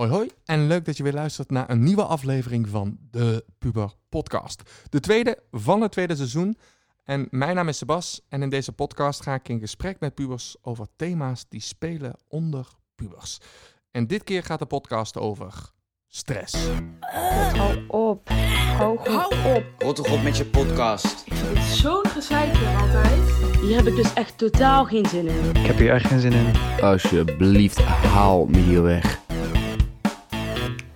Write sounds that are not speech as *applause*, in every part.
Hoi hoi en leuk dat je weer luistert naar een nieuwe aflevering van de Puber Podcast. De tweede van het tweede seizoen. En mijn naam is Sebas en in deze podcast ga ik in gesprek met pubers over thema's die spelen onder pubers. En dit keer gaat de podcast over stress. Hou op. Hou op. Rot toch op met je podcast. Het is zo'n gezeik altijd. Hier heb ik dus echt totaal geen zin in. Ik heb hier echt geen zin in. Alsjeblieft, haal me hier weg.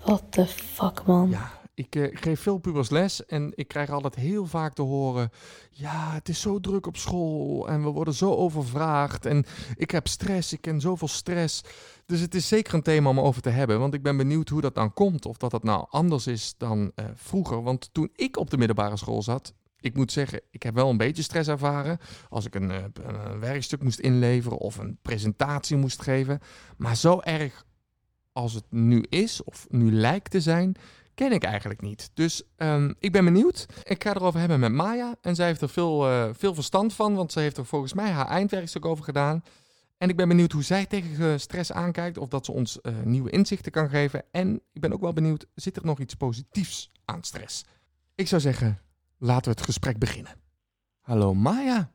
What the fuck, man. Ja, ik eh, geef veel pubers les en ik krijg altijd heel vaak te horen: ja, het is zo druk op school en we worden zo overvraagd en ik heb stress, ik ken zoveel stress. Dus het is zeker een thema om over te hebben, want ik ben benieuwd hoe dat dan komt of dat dat nou anders is dan eh, vroeger. Want toen ik op de middelbare school zat, ik moet zeggen, ik heb wel een beetje stress ervaren als ik een, eh, een werkstuk moest inleveren of een presentatie moest geven, maar zo erg als het nu is of nu lijkt te zijn, ken ik eigenlijk niet. Dus ehm, ik ben benieuwd. Ik ga erover hebben met Maya. En zij heeft er veel, eh, veel verstand van, want ze heeft er volgens mij haar eindwerkstuk over gedaan. En ik ben benieuwd hoe zij tegen stress aankijkt, of dat ze ons eh, nieuwe inzichten kan geven. En ik ben ook wel benieuwd, zit er nog iets positiefs aan stress? Ik zou zeggen, laten we het gesprek beginnen. Hallo Maya.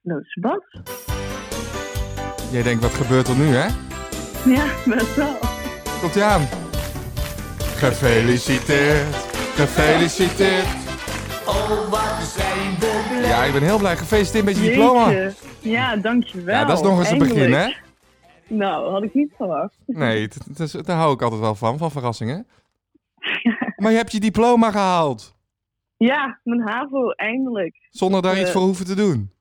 Nou, Sebas. Jij denkt, wat gebeurt er nu, hè? Ja, best wel. Komt ie aan. Gefeliciteerd, gefeliciteerd. Oh, wat zijn we blij. Ja, ik ben heel blij. Gefeliciteerd met je diploma. Ja, dankjewel. Ja, dat is nog eens een begin, hè? Nou, had ik niet verwacht. Nee, het- het daar hou ik altijd wel van, van verrassingen. *laughs* Maar je hebt je diploma gehaald. Ja, mijn HAVO, eindelijk. Zonder daar Eh. iets voor hoeven te doen.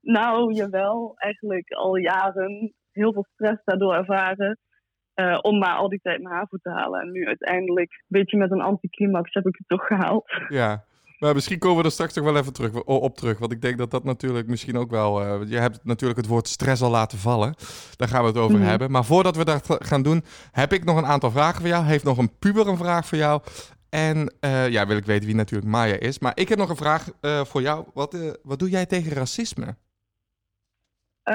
Nou, jawel. Eigenlijk al jaren heel veel stress daardoor ervaren. eh, om maar al die tijd mijn HAVO te halen. En nu uiteindelijk, een beetje met een anticlimax, heb ik het toch gehaald. Ja. Maar misschien komen we er straks toch wel even terug, op terug. Want ik denk dat dat natuurlijk misschien ook wel... eh, je hebt natuurlijk het woord stress al laten vallen. Daar gaan we het over Mhm. hebben. Maar voordat we dat ga- gaan doen, heb ik nog een aantal vragen voor jou. Heeft nog een puber een vraag voor jou. En eh, ja, wil ik weten wie natuurlijk Maya is. Maar ik heb nog een vraag voor jou. Wat, wat doe jij tegen racisme?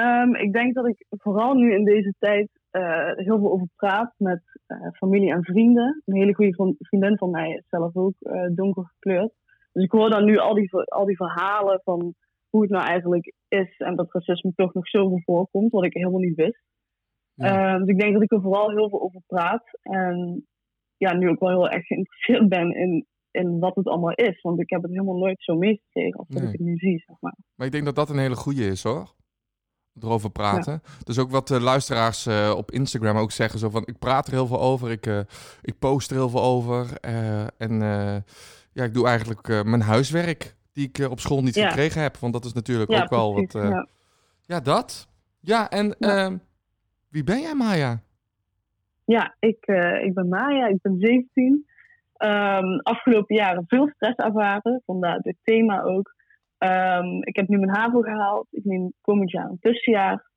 Ehm, ik denk dat ik vooral nu in deze tijd eh, heel veel over praat met eh, familie en vrienden. Een hele goede vri- vriendin van mij is zelf ook eh, donker gekleurd. Dus ik hoor dan nu al die, al die verhalen van hoe het nou eigenlijk is en dat racisme toch nog zoveel voorkomt, wat ik helemaal niet wist. Ja. Ehm, dus ik denk dat ik er vooral heel veel over praat. En ja, nu ook wel heel erg geïnteresseerd ben in, in wat het allemaal is. Want ik heb het helemaal nooit zo meegekregen als dat Nee. ik het nu zie, zeg maar. Maar ik denk dat dat een hele goede is hoor. Erover praten. Dus ook wat de luisteraars eh, op Instagram ook zeggen. Zo van, ik praat er heel veel over. Ik, eh, ik post er heel veel over. eh, en eh, ja, ik doe eigenlijk eh, mijn huiswerk. Die ik eh, op school niet Ja. gekregen heb. Want dat is natuurlijk Ja, ook wel wat... eh, ja. dat. Ja, en ehm, wie ben jij Maya? Ja, ik, eh, ik ben Maya, ik ben 17. Ehm, afgelopen jaren veel stress ervaren, vandaar dit thema ook. Ehm, ik heb nu mijn HAVO gehaald. Ik neem komend jaar een tussenjaar.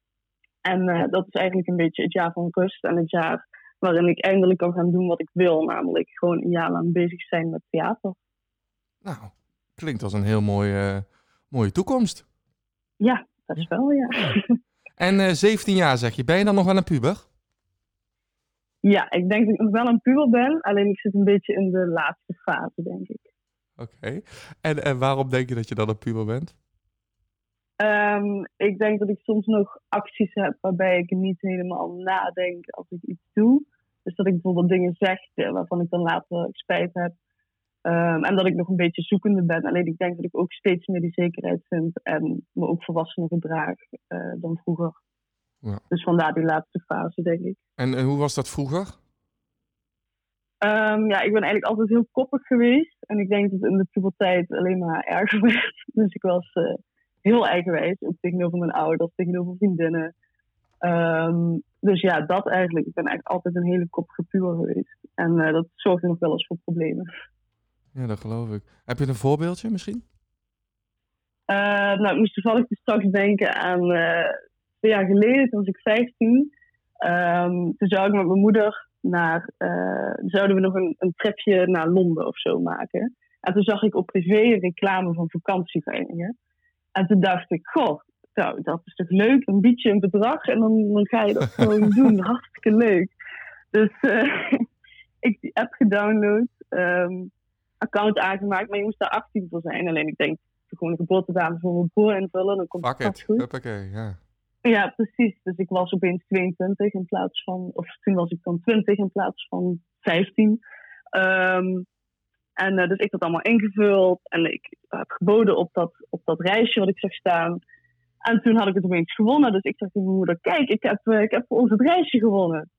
En eh, dat is eigenlijk een beetje het jaar van rust en het jaar waarin ik eindelijk kan gaan doen wat ik wil. Namelijk gewoon een jaar lang bezig zijn met theater. Nou, klinkt als een heel mooie, eh, mooie toekomst. Ja, dat is wel, ja. En eh 17 jaar zeg je, ben je dan nog wel een puber? Ja, ik denk dat ik nog wel een puber ben. Alleen ik zit een beetje in de laatste fase, denk ik. Oké. En, en waarom denk je dat je dan een puber bent? Ehm, ik denk dat ik soms nog acties heb waarbij ik niet helemaal nadenk als ik iets doe. Dus dat ik bijvoorbeeld dingen zeg eh, waarvan ik dan later spijt heb. Ehm, en dat ik nog een beetje zoekende ben. Alleen ik denk dat ik ook steeds meer die zekerheid vind en me ook volwassener gedraag eh, dan vroeger. Ja. Dus vandaar die laatste fase, denk ik. En, en hoe was dat vroeger? Ehm, ja, ik ben eigenlijk altijd heel koppig geweest. En ik denk dat het in de puberteit alleen maar erger *laughs* werd. Dus ik was eh, heel eigenwijs. Ook tegenover mijn ouders, tegenover vriendinnen. Ehm, dus ja, dat eigenlijk. Ik ben eigenlijk altijd een hele koppige puber geweest. En eh, dat zorgde nog wel eens voor problemen. Ja, dat geloof ik. Heb je een voorbeeldje misschien? Eh, nou, ik moest toevallig dus straks denken aan twee jaar geleden, toen was ik 15. Ehm, toen zou ik met mijn moeder naar, eh, zouden we nog een, een tripje naar Londen of zo maken. En toen zag ik op privé een reclame van vakantieverenigingen. En toen dacht ik, goh, nou, dat is toch leuk, een biedje een bedrag en dan, dan ga je dat gewoon *laughs* doen. Hartstikke leuk. Dus eh, *laughs* ik die app gedownload, ehm, account aangemaakt, maar je moest daar 18 voor zijn. Alleen ik denk, gewoon de geboortedatum van mijn broer invullen, dan komt Fuck het goed. Huppakee, ja. Ja, precies. Dus ik was opeens 22 in plaats van, of toen was ik dan 20 in plaats van 15. Ehm, en eh, dus ik had allemaal ingevuld en ik heb geboden op dat, op dat reisje wat ik zag staan. En toen had ik het opeens gewonnen. Dus ik zei tegen mijn moeder, kijk, ik heb, eh, ik heb voor ons het reisje gewonnen.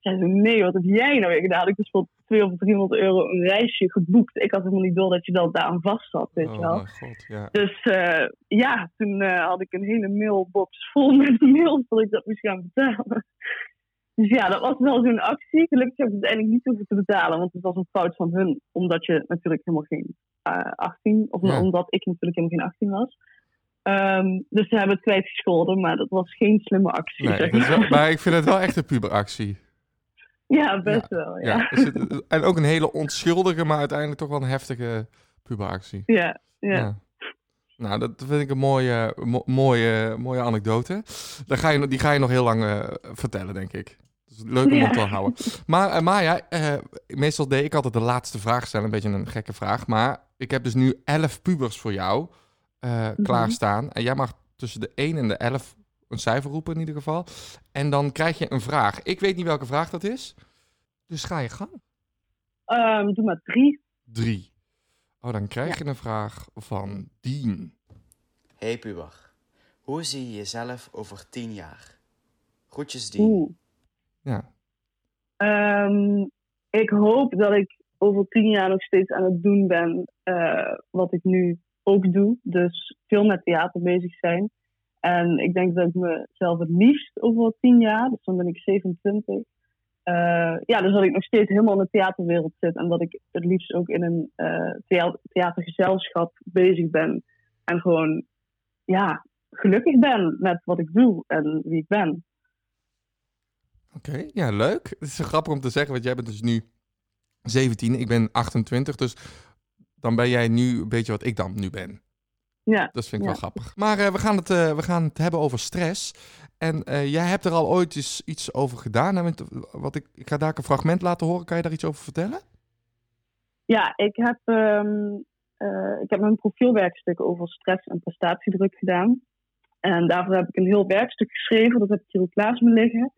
Zei, nee, wat heb jij nou weer gedaan? Ik dus voor 200 of 300 euro een reisje geboekt. Ik had helemaal niet door dat je dat daar aan vast zat, weet je Oh wel. god, ja. Dus eh, ja, toen eh, had ik een hele mailbox vol met *laughs* mails dat ik dat moest gaan betalen. Dus ja, dat was wel zo'n actie. Gelukkig heb ik het uiteindelijk niet hoeven te betalen, want het was een fout van hun. Omdat je natuurlijk helemaal geen eh 18, of Ja. omdat ik natuurlijk helemaal geen 18 was. Ehm, dus ze hebben het kwijtgescholden, maar dat was geen slimme actie. Nee, zeg maar. wel- maar ik vind het wel echt een puberactie. Ja, best wel. Ja. Ja. Ja, en ook een hele onschuldige, maar uiteindelijk toch wel een heftige puberactie. ja. ja. Nou, dat vind ik een mooie, mo- mooie, mooie anekdote. Daar ga je, die ga je nog heel lang eh, vertellen, denk ik. Dus leuk om Ja. op te houden. Maar eh, Maya, eh, meestal deed ik altijd de laatste vraag stellen. Een beetje een gekke vraag. Maar ik heb dus nu 11 pubers voor jou eh, klaarstaan. En jij mag tussen de 1 en de 11 een cijfer roepen in ieder geval. En dan krijg je een vraag. Ik weet niet welke vraag dat is. Dus ga je gang. Ehm, doe maar drie. Drie. Oh, dan krijg je een vraag van Dien. Hey puber, hoe zie je jezelf over tien jaar? Groetjes Dien. Oeh. Ja. Ehm, ik hoop dat ik over tien jaar nog steeds aan het doen ben eh, wat ik nu ook doe. Dus veel met theater bezig zijn. En ik denk dat ik mezelf het liefst over tien jaar, dus dan ben ik 27. eh, ja, dus dat ik nog steeds helemaal in de theaterwereld zit. En dat ik het liefst ook in een eh, thea- theatergezelschap bezig ben. En gewoon, ja, gelukkig ben met wat ik doe en wie ik ben. Oké, ja, leuk. Het is grappig om te zeggen, want jij bent dus nu 17, ik ben 28, dus dan ben jij nu een beetje wat ik dan nu ben. Ja. Dat vind ik Ja. wel grappig. Maar eh, we, gaan het, eh, we gaan het hebben over stress. En eh, jij hebt er al ooit eens iets over gedaan. met, wat ik, ik ga daar een fragment laten horen. Kan je daar iets over vertellen? Ja, ik heb, eh, ik heb mijn profielwerkstuk over stress en prestatiedruk gedaan. En daarvoor heb ik een heel werkstuk geschreven, dat heb ik hier ook naast me liggen.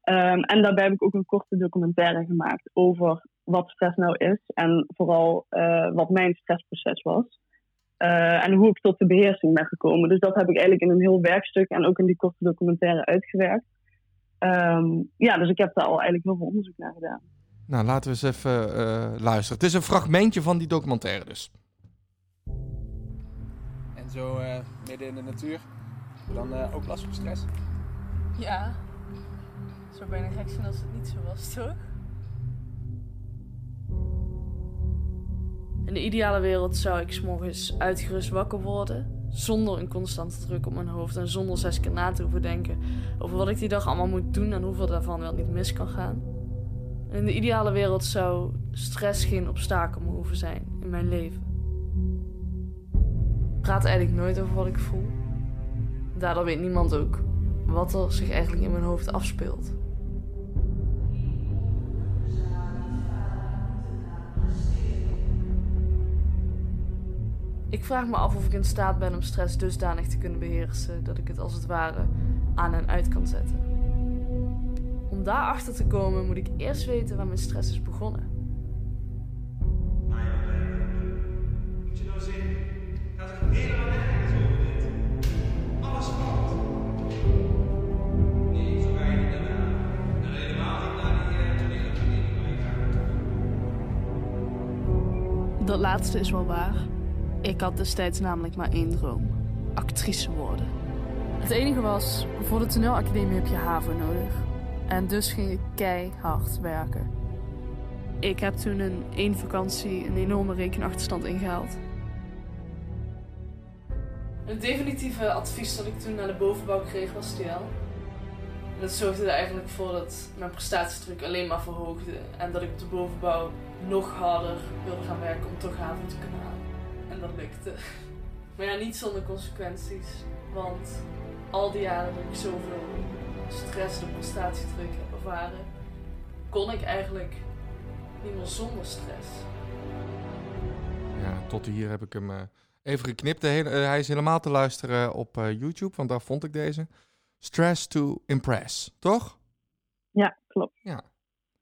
Ehm, en daarbij heb ik ook een korte documentaire gemaakt over wat stress nou is en vooral wat mijn stressproces was. Eh, en hoe ik tot de beheersing ben gekomen. Dus dat heb ik eigenlijk in een heel werkstuk en ook in die korte documentaire uitgewerkt. Ehm, ja, dus ik heb daar al eigenlijk heel veel onderzoek naar gedaan. Nou, laten we eens even eh, luisteren. Het is een fragmentje van die documentaire dus. En zo eh, midden in de natuur. Dan eh, ook last van stress. Ja. Het zou bijna gek zijn als het niet zo was, toch? In de ideale wereld zou ik 's morgens uitgerust wakker worden. Zonder een constante druk op mijn hoofd. En zonder zes keer na te hoeven denken over wat ik die dag allemaal moet doen. En hoeveel daarvan wel niet mis kan gaan. In de ideale wereld zou stress geen obstakel meer hoeven zijn in mijn leven. Ik praat eigenlijk nooit over wat ik voel. Daardoor weet niemand ook wat er zich eigenlijk in mijn hoofd afspeelt. Ik vraag me af of ik in staat ben om stress dusdanig te kunnen beheersen dat ik het als het ware aan en uit kan zetten. Om daarachter te komen moet ik eerst weten waar mijn stress is begonnen. Moet je nou zien, gaat helemaal nergens over dit. Alles fout. Nee, zo ga je niet naar mij. En helemaal niet naar die toneelacademie waar je gaat. Dat laatste is wel waar. Ik had destijds namelijk maar één droom: actrice worden. Het enige was, voor de toneelacademie heb je HAVO nodig. En dus ging ik keihard werken. Ik heb toen in één vakantie een enorme rekenachterstand ingehaald. Het definitieve advies dat ik toen naar de bovenbouw kreeg was TL. En dat zorgde er eigenlijk voor dat mijn prestatiedruk alleen maar verhoogde. En dat ik op de bovenbouw nog harder wilde gaan werken om toch HAVO te kunnen halen. En dat lukte. Maar ja, niet zonder consequenties. Want al die jaren dat ik zoveel stress, de prestatiedruk heb ervaren, kon ik eigenlijk niet meer zonder stress. Ja, tot hier heb ik hem eh, even geknipt. De hele, eh, hij is helemaal te luisteren op eh, YouTube, want daar vond ik deze. Stress to impress, toch? Ja, klopt. Ja.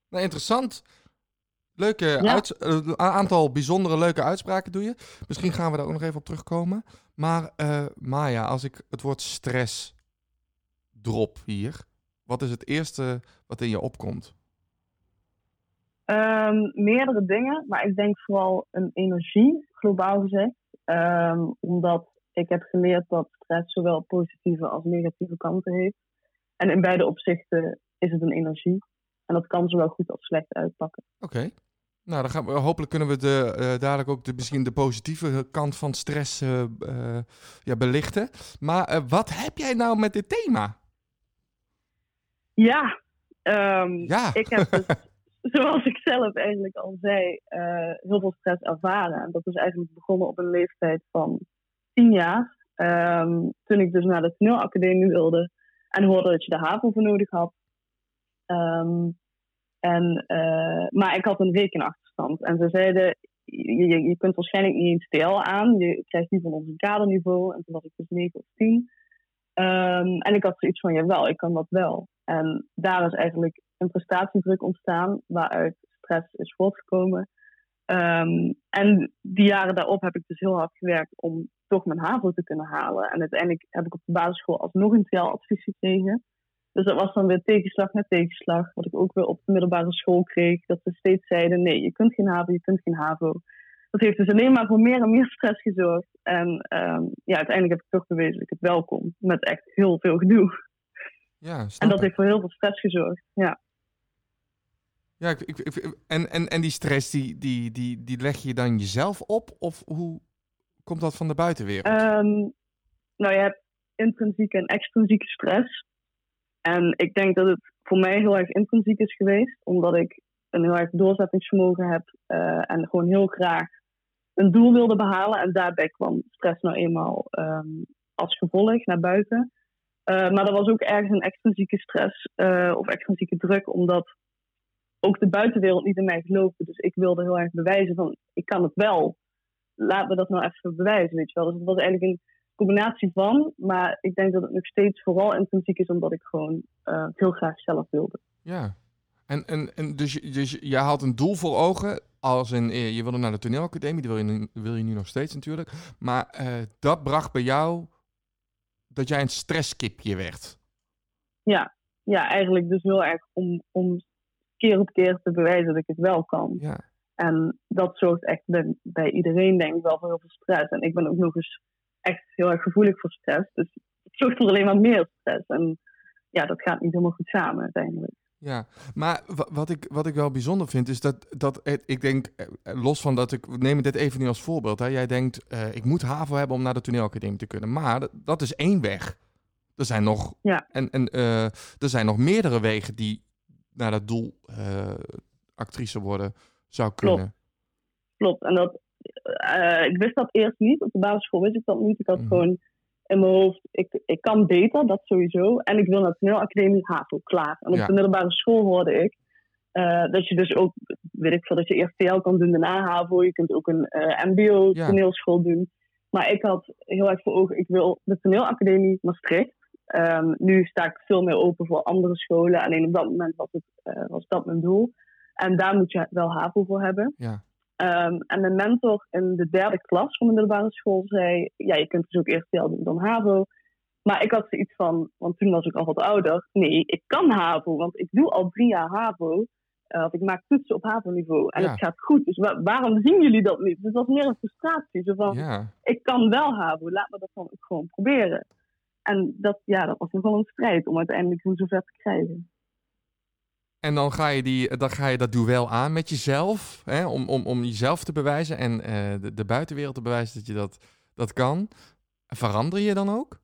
Nou, interessant. Leuke Ja. uits- eh, een aantal bijzondere leuke uitspraken doe je. Misschien gaan we daar ook nog even op terugkomen. Maar eh, Maya, als ik het woord stress drop hier, wat is het eerste wat in je opkomt? Ehm, meerdere dingen, maar ik denk vooral een energie, globaal gezegd. Ehm, omdat ik heb geleerd dat stress zowel positieve als negatieve kanten heeft. En in beide opzichten is het een energie. En dat kan zowel goed als slecht uitpakken. Oké. Nou, dan gaan we, hopelijk kunnen we de, eh, dadelijk ook de, misschien de positieve kant van stress eh, eh, ja, belichten. Maar wat heb jij nou met dit thema? Ja, ehm, Ja. ik heb dus, *laughs* zoals ik zelf eigenlijk al zei, heel veel stress ervaren. En dat is eigenlijk begonnen op een leeftijd van tien jaar. Ehm, toen ik dus naar de toneelacademie wilde en hoorde dat je de HAVO voor nodig had. Ehm, en, eh, maar ik had een rekenachterstand. En ze zeiden, je, je, kunt waarschijnlijk niet eens TL aan. Je krijgt die van ons een kaderniveau. En toen was ik dus 9 of 10. Ehm, en ik had zoiets van, jawel, ik kan dat wel. En daar is eigenlijk een prestatiedruk ontstaan, waaruit stress is voortgekomen. Ehm, en die jaren daarop heb ik dus heel hard gewerkt om toch mijn HAVO te kunnen halen. En uiteindelijk heb ik op de basisschool alsnog een TL-advies gekregen. Dus dat was dan weer tegenslag na tegenslag, wat ik ook weer op de middelbare school kreeg. Dat ze steeds zeiden, nee, je kunt geen HAVO, je kunt geen HAVO. Dat heeft dus alleen maar voor meer en meer stress gezorgd. En ehm, ja, uiteindelijk heb ik toch bewezen dat ik het wel kon, met echt heel veel gedoe. Ja, En dat heeft voor heel veel stress gezorgd, ja. Ja, ik, ik, ik- en, en, en die stress, die, die, die, die leg je dan jezelf op? Of hoe komt dat van de buitenwereld? Ehm, nou, je hebt intrinsieke en extrinsieke stress. En ik denk dat het voor mij heel erg intrinsiek is geweest, omdat ik een heel erg doorzettingsvermogen heb eh, en gewoon heel graag een doel wilde behalen. En daarbij kwam stress nou eenmaal ehm, als gevolg naar buiten. Eh, maar er was ook ergens een extrinsieke stress eh, of extrinsieke druk, omdat ook de buitenwereld niet in mij geloofde. Dus ik wilde heel erg bewijzen van, ik kan het wel. Laten we dat nou even bewijzen, weet je wel. Dus het was eigenlijk een combinatie van. Maar ik denk dat het nog steeds vooral intrinsiek is, omdat ik gewoon eh, heel graag zelf wilde. Ja. En, en, en dus, je- dus je had een doel voor ogen, als in, eh, je wilde naar de toneelacademie, dat wil je, nu- wil je nu nog steeds natuurlijk. Maar eh, dat bracht bij jou dat jij een stresskipje werd. Ja, ja eigenlijk dus heel erg om, om keer op keer te bewijzen dat ik het wel kan. Ja. En dat zorgt echt bij, bij iedereen, denk ik, wel voor heel veel stress. En ik ben ook nog eens echt heel erg gevoelig voor stress. Dus het zorgt voor alleen maar meer stress. En ja, dat gaat niet helemaal goed samen uiteindelijk. Ja, maar wa- wat ik, wat ik wel bijzonder vind is dat, dat ik denk, eh, los van dat ik, nemen dit even nu als voorbeeld. Hè. Jij denkt, eh, ik moet HAVO hebben om naar de toneelacademie te kunnen. Maar dat, dat is één weg. Er zijn nog, Ja. en, en, eh, er zijn nog meerdere wegen die naar dat doel actrice worden zou Klopt. kunnen. Klopt. En dat, eh, ik wist dat eerst niet. Op de basisschool wist ik dat niet. Ik had Mhm. gewoon in mijn hoofd, ik, ik kan beter, dat sowieso. En ik wil naar de toneelacademie, HAVO, klaar. En op Ja. de middelbare school hoorde ik eh, dat je dus ook, weet ik veel, dat je eerst TL kan doen, daarna HAVO. Je kunt ook een eh, MBO Ja. toneelschool doen. Maar ik had heel erg voor ogen, ik wil de toneelacademie Maastricht. Ehm, nu sta ik veel meer open voor andere scholen. Alleen op dat moment was, het, was dat mijn doel. En daar moet je wel HAVO voor hebben. Ja. Ehm, en mijn mentor in de derde klas van de middelbare school zei: Ja, je kunt dus ook eerst TL doen dan HAVO. Maar ik had zoiets van, want toen was ik al wat ouder. Nee, ik kan HAVO, want ik doe al drie jaar HAVO. Eh, of ik maak toetsen op HAVO-niveau en Ja. het gaat goed. Dus wa- waarom zien jullie dat niet? Dus dat was meer een frustratie. Zo van: Ja. Ik kan wel HAVO, laat me dat dan ook gewoon proberen. En dat, ja, dat was nogal een strijd om uiteindelijk hem zover te krijgen. En dan ga je, die, dan ga je dat duel aan met jezelf, hè, om, om, om jezelf te bewijzen en eh, de, de buitenwereld te bewijzen dat je dat, dat kan. Verander je dan ook?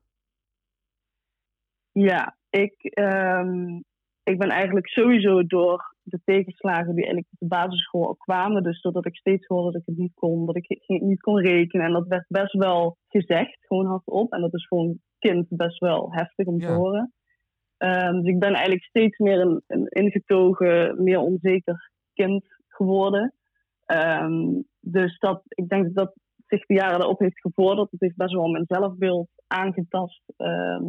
Ja, ik, ehm, ik ben eigenlijk sowieso door de tegenslagen die eigenlijk op de basisschool al kwamen. Dus doordat ik steeds hoorde dat ik het niet kon, dat ik niet kon rekenen. En dat werd best wel gezegd, gewoon hardop. En dat is voor een kind best wel heftig om te horen. Ehm, dus ik ben eigenlijk steeds meer een, een ingetogen, meer onzeker kind geworden. Ehm, dus dat, ik denk dat dat zich de jaren erop heeft gevorderd. Het heeft best wel mijn zelfbeeld aangetast. Ehm,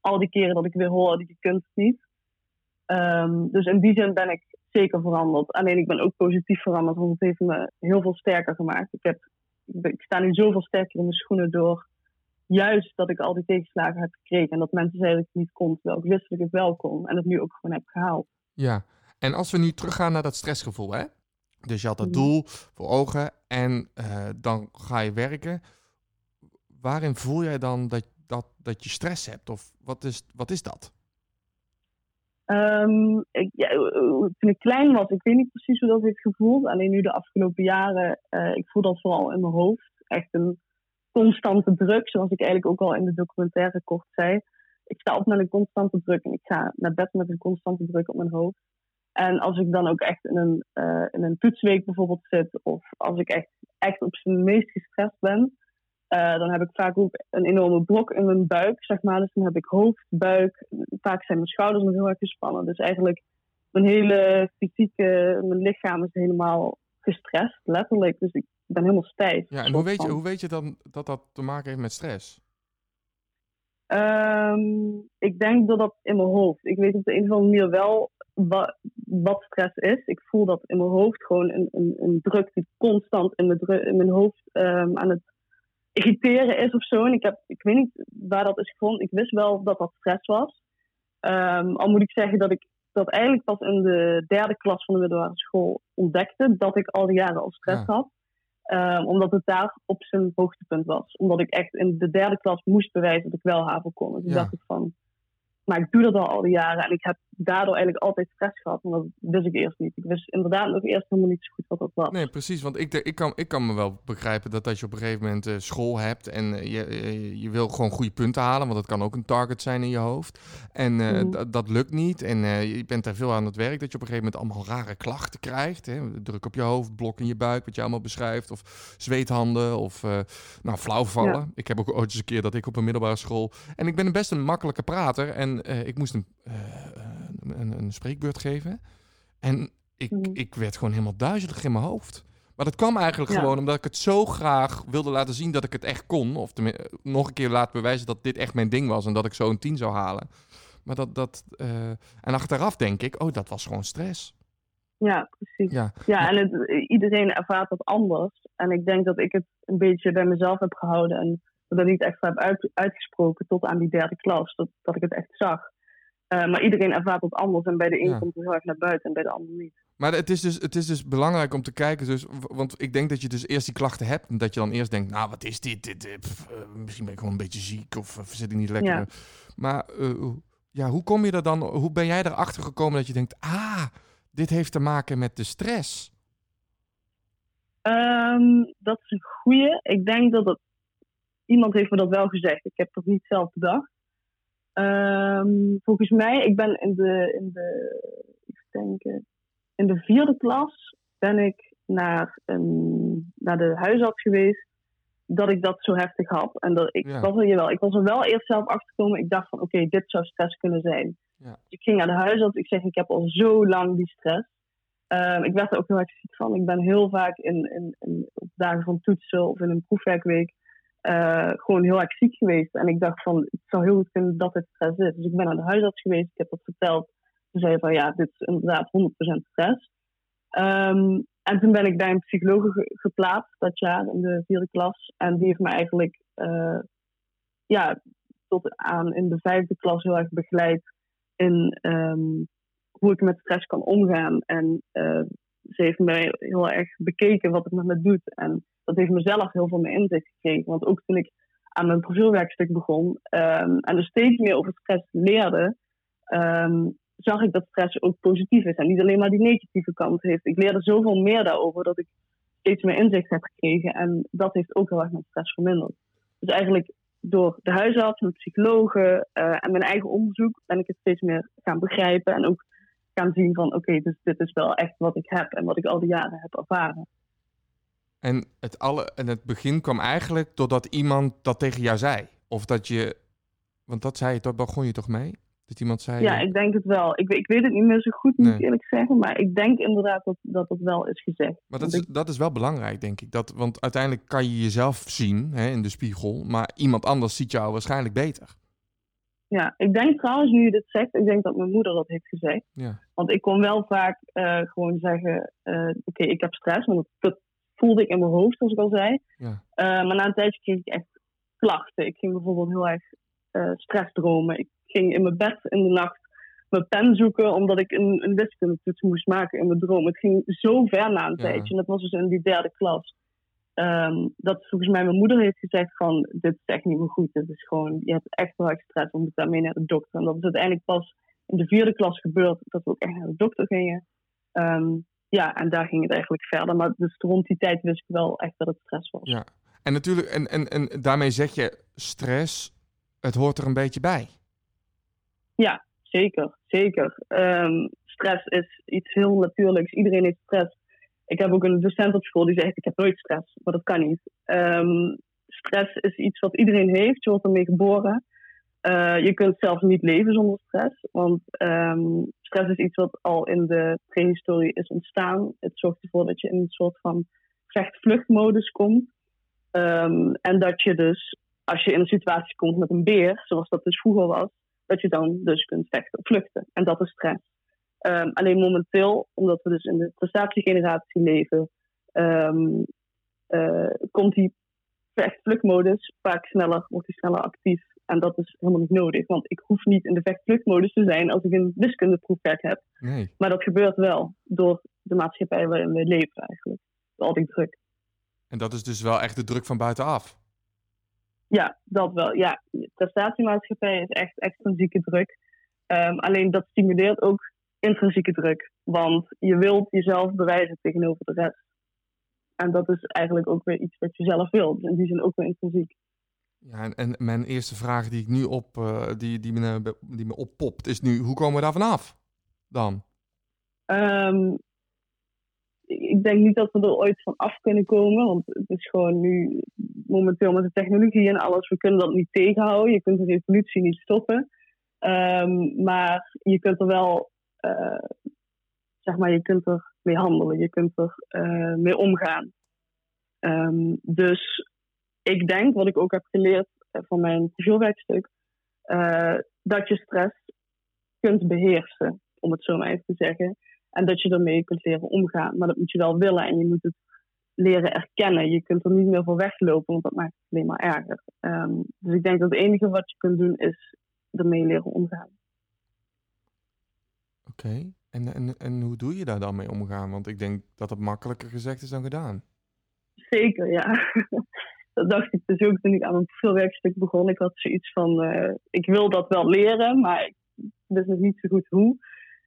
al die keren dat ik weer hoor, die kunt het niet. Dus in die zin ben ik zeker veranderd. Alleen ik ben ook positief veranderd, want het heeft me heel veel sterker gemaakt. Ik, heb, ik sta nu zoveel sterker in mijn schoenen door juist dat ik al die tegenslagen heb gekregen. En dat mensen zeiden dat ik het niet kon, terwijl ik wist dat ik het wel kon. En het nu ook gewoon heb gehaald. Ja, en als we nu teruggaan naar dat stressgevoel, hè? Dus je had dat Mhm. doel voor ogen en eh, dan ga je werken. Waarin voel jij dan dat, dat, dat je stress hebt? Of wat is, wat is dat? Ehm, ik, ja, toen ik klein was, ik weet niet precies hoe dat heeft gevoeld. Alleen nu de afgelopen jaren, eh, ik voel dat vooral in mijn hoofd. Echt een constante druk, zoals ik eigenlijk ook al in de documentaire kort zei. Ik sta op met een constante druk en ik ga naar bed met een constante druk op mijn hoofd. En als ik dan ook echt in een, eh, in een toetsweek bijvoorbeeld zit, of als ik echt, echt op zijn meest gestrest ben, eh, dan heb ik vaak ook een enorme blok in mijn buik, zeg maar. Dus dan heb ik hoofd, buik. Vaak zijn mijn schouders nog heel erg gespannen. Dus eigenlijk mijn hele fysieke, mijn lichaam is helemaal gestrest, letterlijk. Dus ik ben helemaal stijf. Ja, en hoe weet, je, hoe weet je dan dat dat te maken heeft met stress? Ehm, ik denk dat dat in mijn hoofd. Ik weet op de een of andere manier wel wa- wat stress is. Ik voel dat in mijn hoofd gewoon een, een, een druk die constant in mijn, in mijn hoofd ehm, aan het irriteren is of zo. En ik, heb, ik weet niet waar dat is gevonden. Ik wist wel dat dat stress was. Ehm, al moet ik zeggen dat ik dat eigenlijk pas in de derde klas van de middelbare school ontdekte. Dat ik al die jaren al stress Ja. had. Ehm, omdat het daar op zijn hoogtepunt was. Omdat ik echt in de derde klas moest bewijzen dat ik wel HAVO kon. Dus Ja. dacht ik van, maar ik doe dat al al die jaren. En ik heb daardoor eigenlijk altijd stress gehad. Maar dat wist ik eerst niet. Ik wist inderdaad nog eerst helemaal niet zo goed wat dat was. Nee, precies. Want ik, ik, kan, ik kan me wel begrijpen dat als je op een gegeven moment eh, school hebt en eh, je, eh, je wil gewoon goede punten halen, want dat kan ook een target zijn in je hoofd. En Mhm. dat- dat lukt niet. En je bent daar veel aan het werk, dat je op een gegeven moment allemaal rare klachten krijgt. Hè? Druk op je hoofd, blok in je buik, wat je allemaal beschrijft. Of zweethanden, of nou, flauwvallen. Ja. Ik heb ook ooit eens een keer dat ik op een middelbare school... En ik ben best een makkelijke prater en eh, ik moest een, eh, een, een spreekbeurt geven. En ik, Mhm. ik werd gewoon helemaal duizelig in mijn hoofd. Maar dat kwam eigenlijk Ja. gewoon omdat ik het zo graag wilde laten zien dat ik het echt kon. Of nog een keer laten bewijzen dat dit echt mijn ding was en dat ik zo een 10 zou halen. Maar dat, dat eh, en achteraf denk ik, oh, dat was gewoon stress. Ja, precies. Ja, Ja, en het, iedereen ervaart dat anders. En ik denk dat ik het een beetje bij mezelf heb gehouden en dat ik niet echt heb uit, uitgesproken tot aan die derde klas, dat, dat ik het echt zag. Eh, maar iedereen ervaart dat anders en bij de een Ja. komt het heel erg naar buiten en bij de ander niet. Maar het is, dus, het is dus belangrijk om te kijken. Dus, want ik denk dat je dus eerst die klachten hebt. En dat je dan eerst denkt, nou, wat is dit? dit, dit pff, eh, misschien ben ik gewoon een beetje ziek of, of zit ik niet lekker. Ja. Maar eh, hoe- ja, hoe kom je er dan? Hoe ben jij erachter gekomen dat je denkt, ah, dit heeft te maken met de stress? Ehm, dat is een goeie. Ik denk dat het... Iemand heeft me dat wel gezegd. Ik heb dat niet zelf bedacht. Ehm, volgens mij, ik ben in de, in de, even denken, in de vierde klas ben ik naar, een, naar de huisarts geweest dat ik dat zo heftig had. En dat, ik, Ja. was er, jawel, ik was er wel eerst zelf achter gekomen. Ik dacht van, oké, dit zou stress kunnen zijn. Ja. Dus ik ging naar de huisarts. Ik zeg, ik heb al zo lang die stress. Ehm, ik werd er ook heel erg ziek van. Ik ben heel vaak in, in, in, op dagen van toetsen of in een proefwerkweek eh, gewoon heel erg ziek geweest. En ik dacht van, het zou heel goed kunnen dat het stress is. Dus ik ben naar de huisarts geweest. Ik heb dat verteld. Ze zei van, ja, dit is inderdaad 100% stress. Ehm, en toen ben ik bij een psycholoog ge- geplaatst dat jaar in de vierde klas. En die heeft me eigenlijk eh, ja, tot aan in de vijfde klas heel erg begeleid in ehm, hoe ik met stress kan omgaan. En eh, ze heeft mij heel erg bekeken wat het met me doet. En dat heeft mezelf heel veel meer inzicht gekregen. Want ook toen ik aan mijn profielwerkstuk begon ehm, en er steeds meer over stress leerde, ehm, zag ik dat stress ook positief is. En niet alleen maar die negatieve kant heeft. Ik leerde zoveel meer daarover dat ik steeds meer inzicht heb gekregen. En dat heeft ook heel erg mijn stress verminderd. Dus eigenlijk door de huisarts, mijn psychologen eh, en mijn eigen onderzoek ben ik het steeds meer gaan begrijpen. En ook gaan zien van oké, dus dit is wel echt wat ik heb en wat ik al die jaren heb ervaren. En het, alle, en het begin kwam eigenlijk doordat iemand dat tegen jou zei. Of dat je, want dat zei je, daar begon je toch mee? Dat iemand zei... Ja, ik denk het wel. Ik, ik weet het niet meer zo goed, moet Nee. ik eerlijk zeggen. Maar ik denk inderdaad dat dat, dat wel is gezegd. Maar dat is, dat is wel belangrijk, denk ik. Dat, want uiteindelijk kan je jezelf zien hè, in de spiegel, maar iemand anders ziet jou waarschijnlijk beter. Ja, ik denk trouwens, nu je dit zegt, ik denk dat mijn moeder dat heeft gezegd. Ja. Want ik kon wel vaak eh, gewoon zeggen, eh, oké, ik heb stress. Want dat, voelde ik in mijn hoofd, zoals ik al zei. Ja. Eh, maar na een tijdje kreeg ik echt klachten. Ik ging bijvoorbeeld heel erg eh stressdromen. Ik ging in mijn bed in de nacht mijn pen zoeken, omdat ik een, een wiskundetoets moest maken in mijn droom. Het ging zo ver na een Ja. tijdje. En dat was dus in die derde klas. Ehm, dat volgens mij mijn moeder heeft gezegd van, dit is echt niet meer goed. Dit is gewoon, je hebt echt wel erg stress, we moeten daarmee naar de dokter. En dat is uiteindelijk pas in de vierde klas gebeurd, dat we ook echt naar de dokter gingen. Ehm, ja, en daar ging het eigenlijk verder. Maar dus rond die tijd wist ik wel echt dat het stress was. Ja. En natuurlijk, en, en, en daarmee zeg je stress, het hoort er een beetje bij. Ja, zeker. Zeker. Ehm, stress is iets heel natuurlijks. Iedereen heeft stress. Ik heb ook een docent op school die zegt: Ik heb nooit stress. Maar dat kan niet. Ehm, stress is iets wat iedereen heeft. Je wordt ermee geboren. Eh, je kunt zelfs niet leven zonder stress. Want ehm, stress is iets wat al in de prehistorie is ontstaan. Het zorgt ervoor dat je in een soort van vecht-vluchtmodus komt. Ehm, en dat je dus, als je in een situatie komt met een beer, zoals dat dus vroeger was, dat je dan dus kunt vechten vluchten. En dat is stress. Ehm, alleen momenteel, omdat we dus in de prestatiegeneratie leven, ehm, eh, komt die vecht-vluchtmodus vaak sneller, wordt die sneller actief. En dat is helemaal niet nodig, want ik hoef niet in de vecht-vluchtmodus te zijn als ik een wiskundeproefwerk heb. Nee. Maar dat gebeurt wel door de maatschappij waarin we leven eigenlijk. Door al die druk. En dat is dus wel echt de druk van buitenaf. Ja, dat wel. Ja, de prestatiemaatschappij is echt extrinsieke druk. Ehm, alleen dat stimuleert ook intrinsieke druk. Want je wilt jezelf bewijzen tegenover de rest. En dat is eigenlijk ook weer iets wat je zelf wilt. In die zin ook weer intrinsiek. Ja, en, en mijn eerste vraag die ik nu op, eh, die, die, me, die me oppopt, is nu, hoe komen we daar vanaf dan? Ehm, ik denk niet dat we er ooit van af kunnen komen. Want het is gewoon nu momenteel met de technologie en alles. We kunnen dat niet tegenhouden. Je kunt de revolutie niet stoppen. Ehm, maar je kunt er wel, eh, zeg maar, je kunt er mee handelen. Je kunt er eh, mee omgaan. Ehm, dus ik denk, wat ik ook heb geleerd eh, van mijn profielwerkstuk, eh, dat je stress kunt beheersen, om het zo maar even te zeggen. En dat je ermee kunt leren omgaan. Maar dat moet je wel willen en je moet het leren erkennen. Je kunt er niet meer voor weglopen, want dat maakt het alleen maar erger. Ehm, dus ik denk dat het enige wat je kunt doen is ermee leren omgaan. Oké, en, en, en hoe doe je daar dan mee omgaan? Want ik denk dat het makkelijker gezegd is dan gedaan. Zeker, ja. *laughs* Dat dacht ik dus ook toen ik aan mijn profielwerkstuk begon. Ik had zoiets van, eh, ik wil dat wel leren, maar ik wist nog niet zo goed hoe.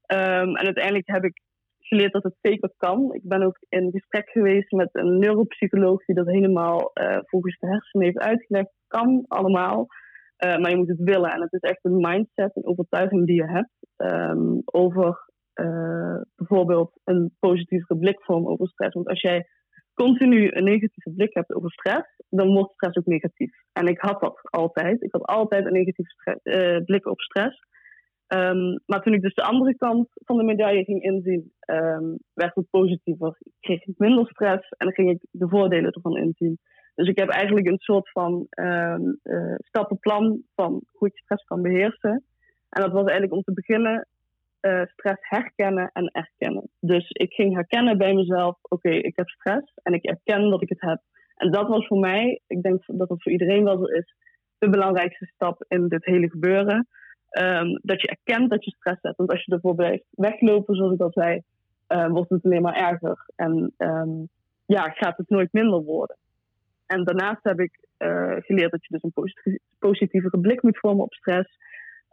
Ehm, en uiteindelijk heb ik geleerd dat het zeker kan. Ik ben ook in gesprek geweest met een neuropsycholoog die dat helemaal eh, volgens de hersenen heeft uitgelegd. Kan allemaal, eh, maar je moet het willen. En het is echt een mindset, een overtuiging die je hebt ehm, over eh, bijvoorbeeld een positievere blikvorm over stress. Want als jij continu een negatieve blik hebt over stress, dan wordt stress ook negatief. En ik had dat altijd. Ik had altijd een negatieve eh, blik op stress. Ehm, maar toen ik dus de andere kant van de medaille ging inzien, ehm, werd het positiever. Ik kreeg minder stress en dan ging ik de voordelen ervan inzien. Dus ik heb eigenlijk een soort van ehm, eh, stappenplan van hoe ik stress kan beheersen. En dat was eigenlijk om te beginnen eh, stress herkennen en erkennen. Dus ik ging herkennen bij mezelf, oké, ik heb stress en ik erken dat ik het heb. En dat was voor mij, ik denk dat dat voor iedereen wel zo is, de belangrijkste stap in dit hele gebeuren. Ehm, dat je erkent dat je stress hebt. Want als je ervoor blijft weglopen, zoals ik al zei, eh, wordt het alleen maar erger. En ehm, ja, gaat het nooit minder worden. En daarnaast heb ik eh, geleerd dat je dus een posit- positievere blik moet vormen op stress.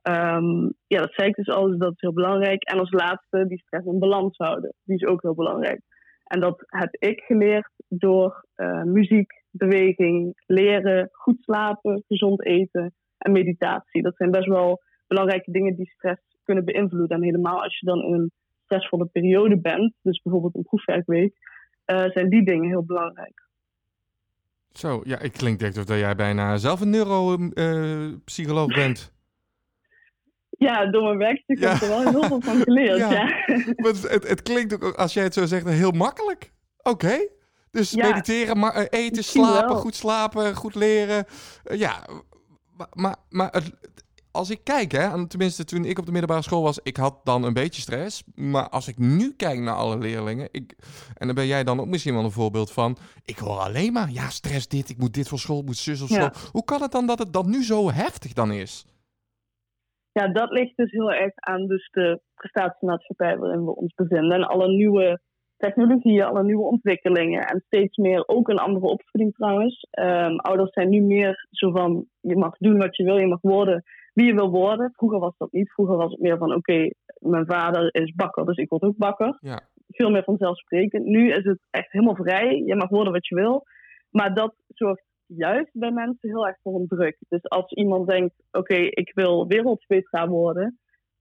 Ehm, ja, dat zei ik dus al, dus dat is heel belangrijk. En als laatste die stress in balans houden. Die is ook heel belangrijk. En dat heb ik geleerd door eh, muziek, beweging, leren, goed slapen, gezond eten en meditatie. Dat zijn best wel belangrijke dingen die stress kunnen beïnvloeden. En helemaal als je dan in een stressvolle periode bent, dus bijvoorbeeld een proefwerkweek, eh, zijn die dingen heel belangrijk. Zo, ja, ik klinkt echt of dat jij bijna zelf een neuropsycholoog bent. Ja, door mijn Ja. heb ik er wel heel veel van geleerd. Ja. Ja. *laughs* Maar het, het, het klinkt ook, als jij het zo zegt, heel makkelijk. Oké. Dus Ja. mediteren, maar, eh, eten, Misschien slapen, wel. goed slapen, goed leren. Eh, ja, maar, maar, maar het- als ik kijk, hè, en tenminste toen ik op de middelbare school was, ik had dan een beetje stress. Maar als ik nu kijk naar alle leerlingen, ik, en dan ben jij dan ook misschien wel een voorbeeld van, ik hoor alleen maar, ja, stress dit, ik moet dit voor school, moet zus of Ja. zo. Hoe kan het dan dat het dan nu zo heftig dan is? ja, dat ligt dus heel erg aan dus de prestatiemaatschappij waarin we ons bevinden. En alle nieuwe technologieën, alle nieuwe ontwikkelingen. En steeds meer, ook een andere opvoeding trouwens. Ehm, ouders zijn nu meer zo van, je mag doen wat je wil, je mag worden wie je wil worden. Vroeger was dat niet. Vroeger was het meer van, oké, mijn vader is bakker, dus ik word ook bakker. Ja. Veel meer vanzelfsprekend. Nu is het echt helemaal vrij. Je mag worden wat je wil. Maar dat zorgt juist bij mensen heel erg voor een druk. Dus als iemand denkt, oké, ik wil wereldpetra worden,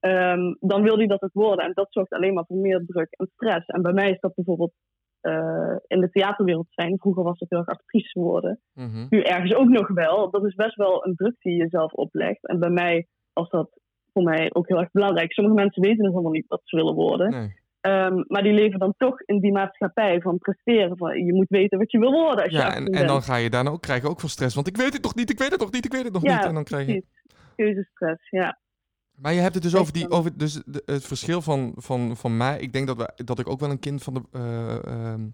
ehm, dan wil hij dat ook worden. En dat zorgt alleen maar voor meer druk en stress. En bij mij is dat bijvoorbeeld eh, in de theaterwereld zijn. Vroeger was het heel erg actrice worden. Mhm. Nu ergens ook nog wel. Dat is best wel een druk die je jezelf oplegt. En bij mij was dat voor mij ook heel erg belangrijk. Sommige mensen weten nog helemaal niet wat ze willen worden. Nee. Ehm, maar die leven dan toch in die maatschappij van presteren. Van, je moet weten wat je wil worden als je Ja, 18 en, bent. en dan ga je daarna ook, krijg je ook veel stress. Want ik weet het nog niet, ik weet het nog niet, ik weet het nog Ja, niet. En dan krijg je... Keuzestress, ja. Maar je hebt het dus over, die, over dus de- het verschil van, van, van mij. Ik denk dat, we, dat ik ook wel een kind van de ehm,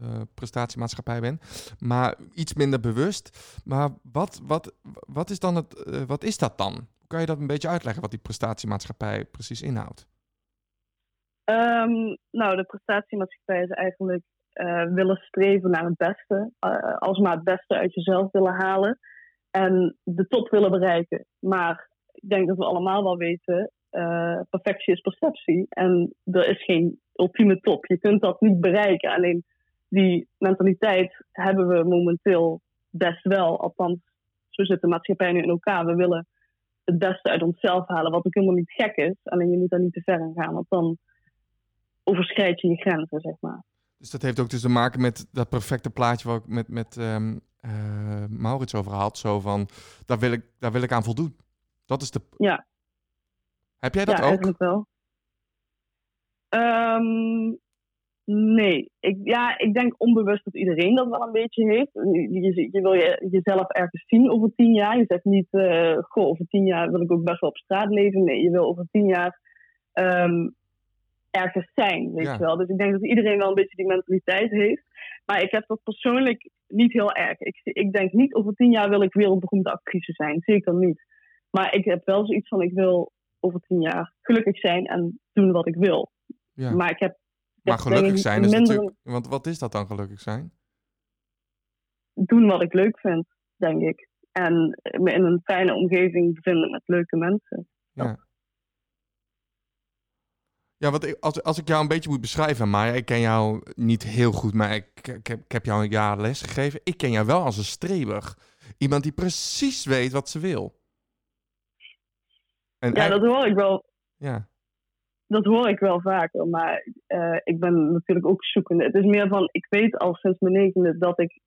eh, prestatiemaatschappij ben. Maar iets minder bewust. Maar wat, wat, wat, is, dan het, eh, wat is dat dan? Kan je dat een beetje uitleggen wat die prestatiemaatschappij precies inhoudt? Ehm, nou, de prestatiemaatschappij is eigenlijk willen streven naar het beste. alsmaar het beste uit jezelf willen halen. En de top willen bereiken. Maar ik denk dat we allemaal wel weten, eh, perfectie is perceptie. En er is geen ultieme top. Je kunt dat niet bereiken. Alleen die mentaliteit hebben we momenteel best wel. Althans, zo zit de maatschappij nu in elkaar. We willen het beste uit onszelf halen, wat ook helemaal niet gek is. Alleen je moet daar niet te ver in gaan, want dan overschrijd je je grenzen, zeg maar. Dus dat heeft ook dus te maken met dat perfecte plaatje waar ik met, met ehm, eh, Maurits over had. Zo van, daar wil, ik, daar wil ik aan voldoen. Dat is de... Ja. Heb jij dat ja, ook? eigenlijk wel. Ehm, nee. Ik, ja, ik denk onbewust dat iedereen dat wel een beetje heeft. Je, wil je, jezelf ergens zien over tien jaar. Je zegt niet, eh, goh, over tien jaar wil ik ook best wel op straat leven. Nee, je wil over tien jaar ehm, ergens zijn, weet Ja. je wel. Dus ik denk dat iedereen wel een beetje die mentaliteit heeft. Maar ik heb dat persoonlijk niet heel erg. Ik, ik denk niet over tien jaar wil ik wereldberoemde actrice zijn. Zeker niet. Maar ik heb wel zoiets van, ik wil over tien jaar gelukkig zijn en doen wat ik wil. Ja. Maar ik heb... ik Maar gelukkig ik zijn is minder natuurlijk... Want wat is dat dan gelukkig zijn? Doen wat ik leuk vind, denk ik. En me in een fijne omgeving bevinden met leuke mensen. Ja. Ja, want ik- als, als ik jou een beetje moet beschrijven, maar ik ken jou niet heel goed, maar ik, ik, heb, ik heb jou een jaar les gegeven. Ik ken jou wel als een streber. Iemand die precies weet wat ze wil. En Ja, dat hoor ik wel. ja. Dat hoor ik wel vaker, maar eh, ik ben natuurlijk ook zoekende. Het is meer van, ik weet al sinds mijn negende dat ik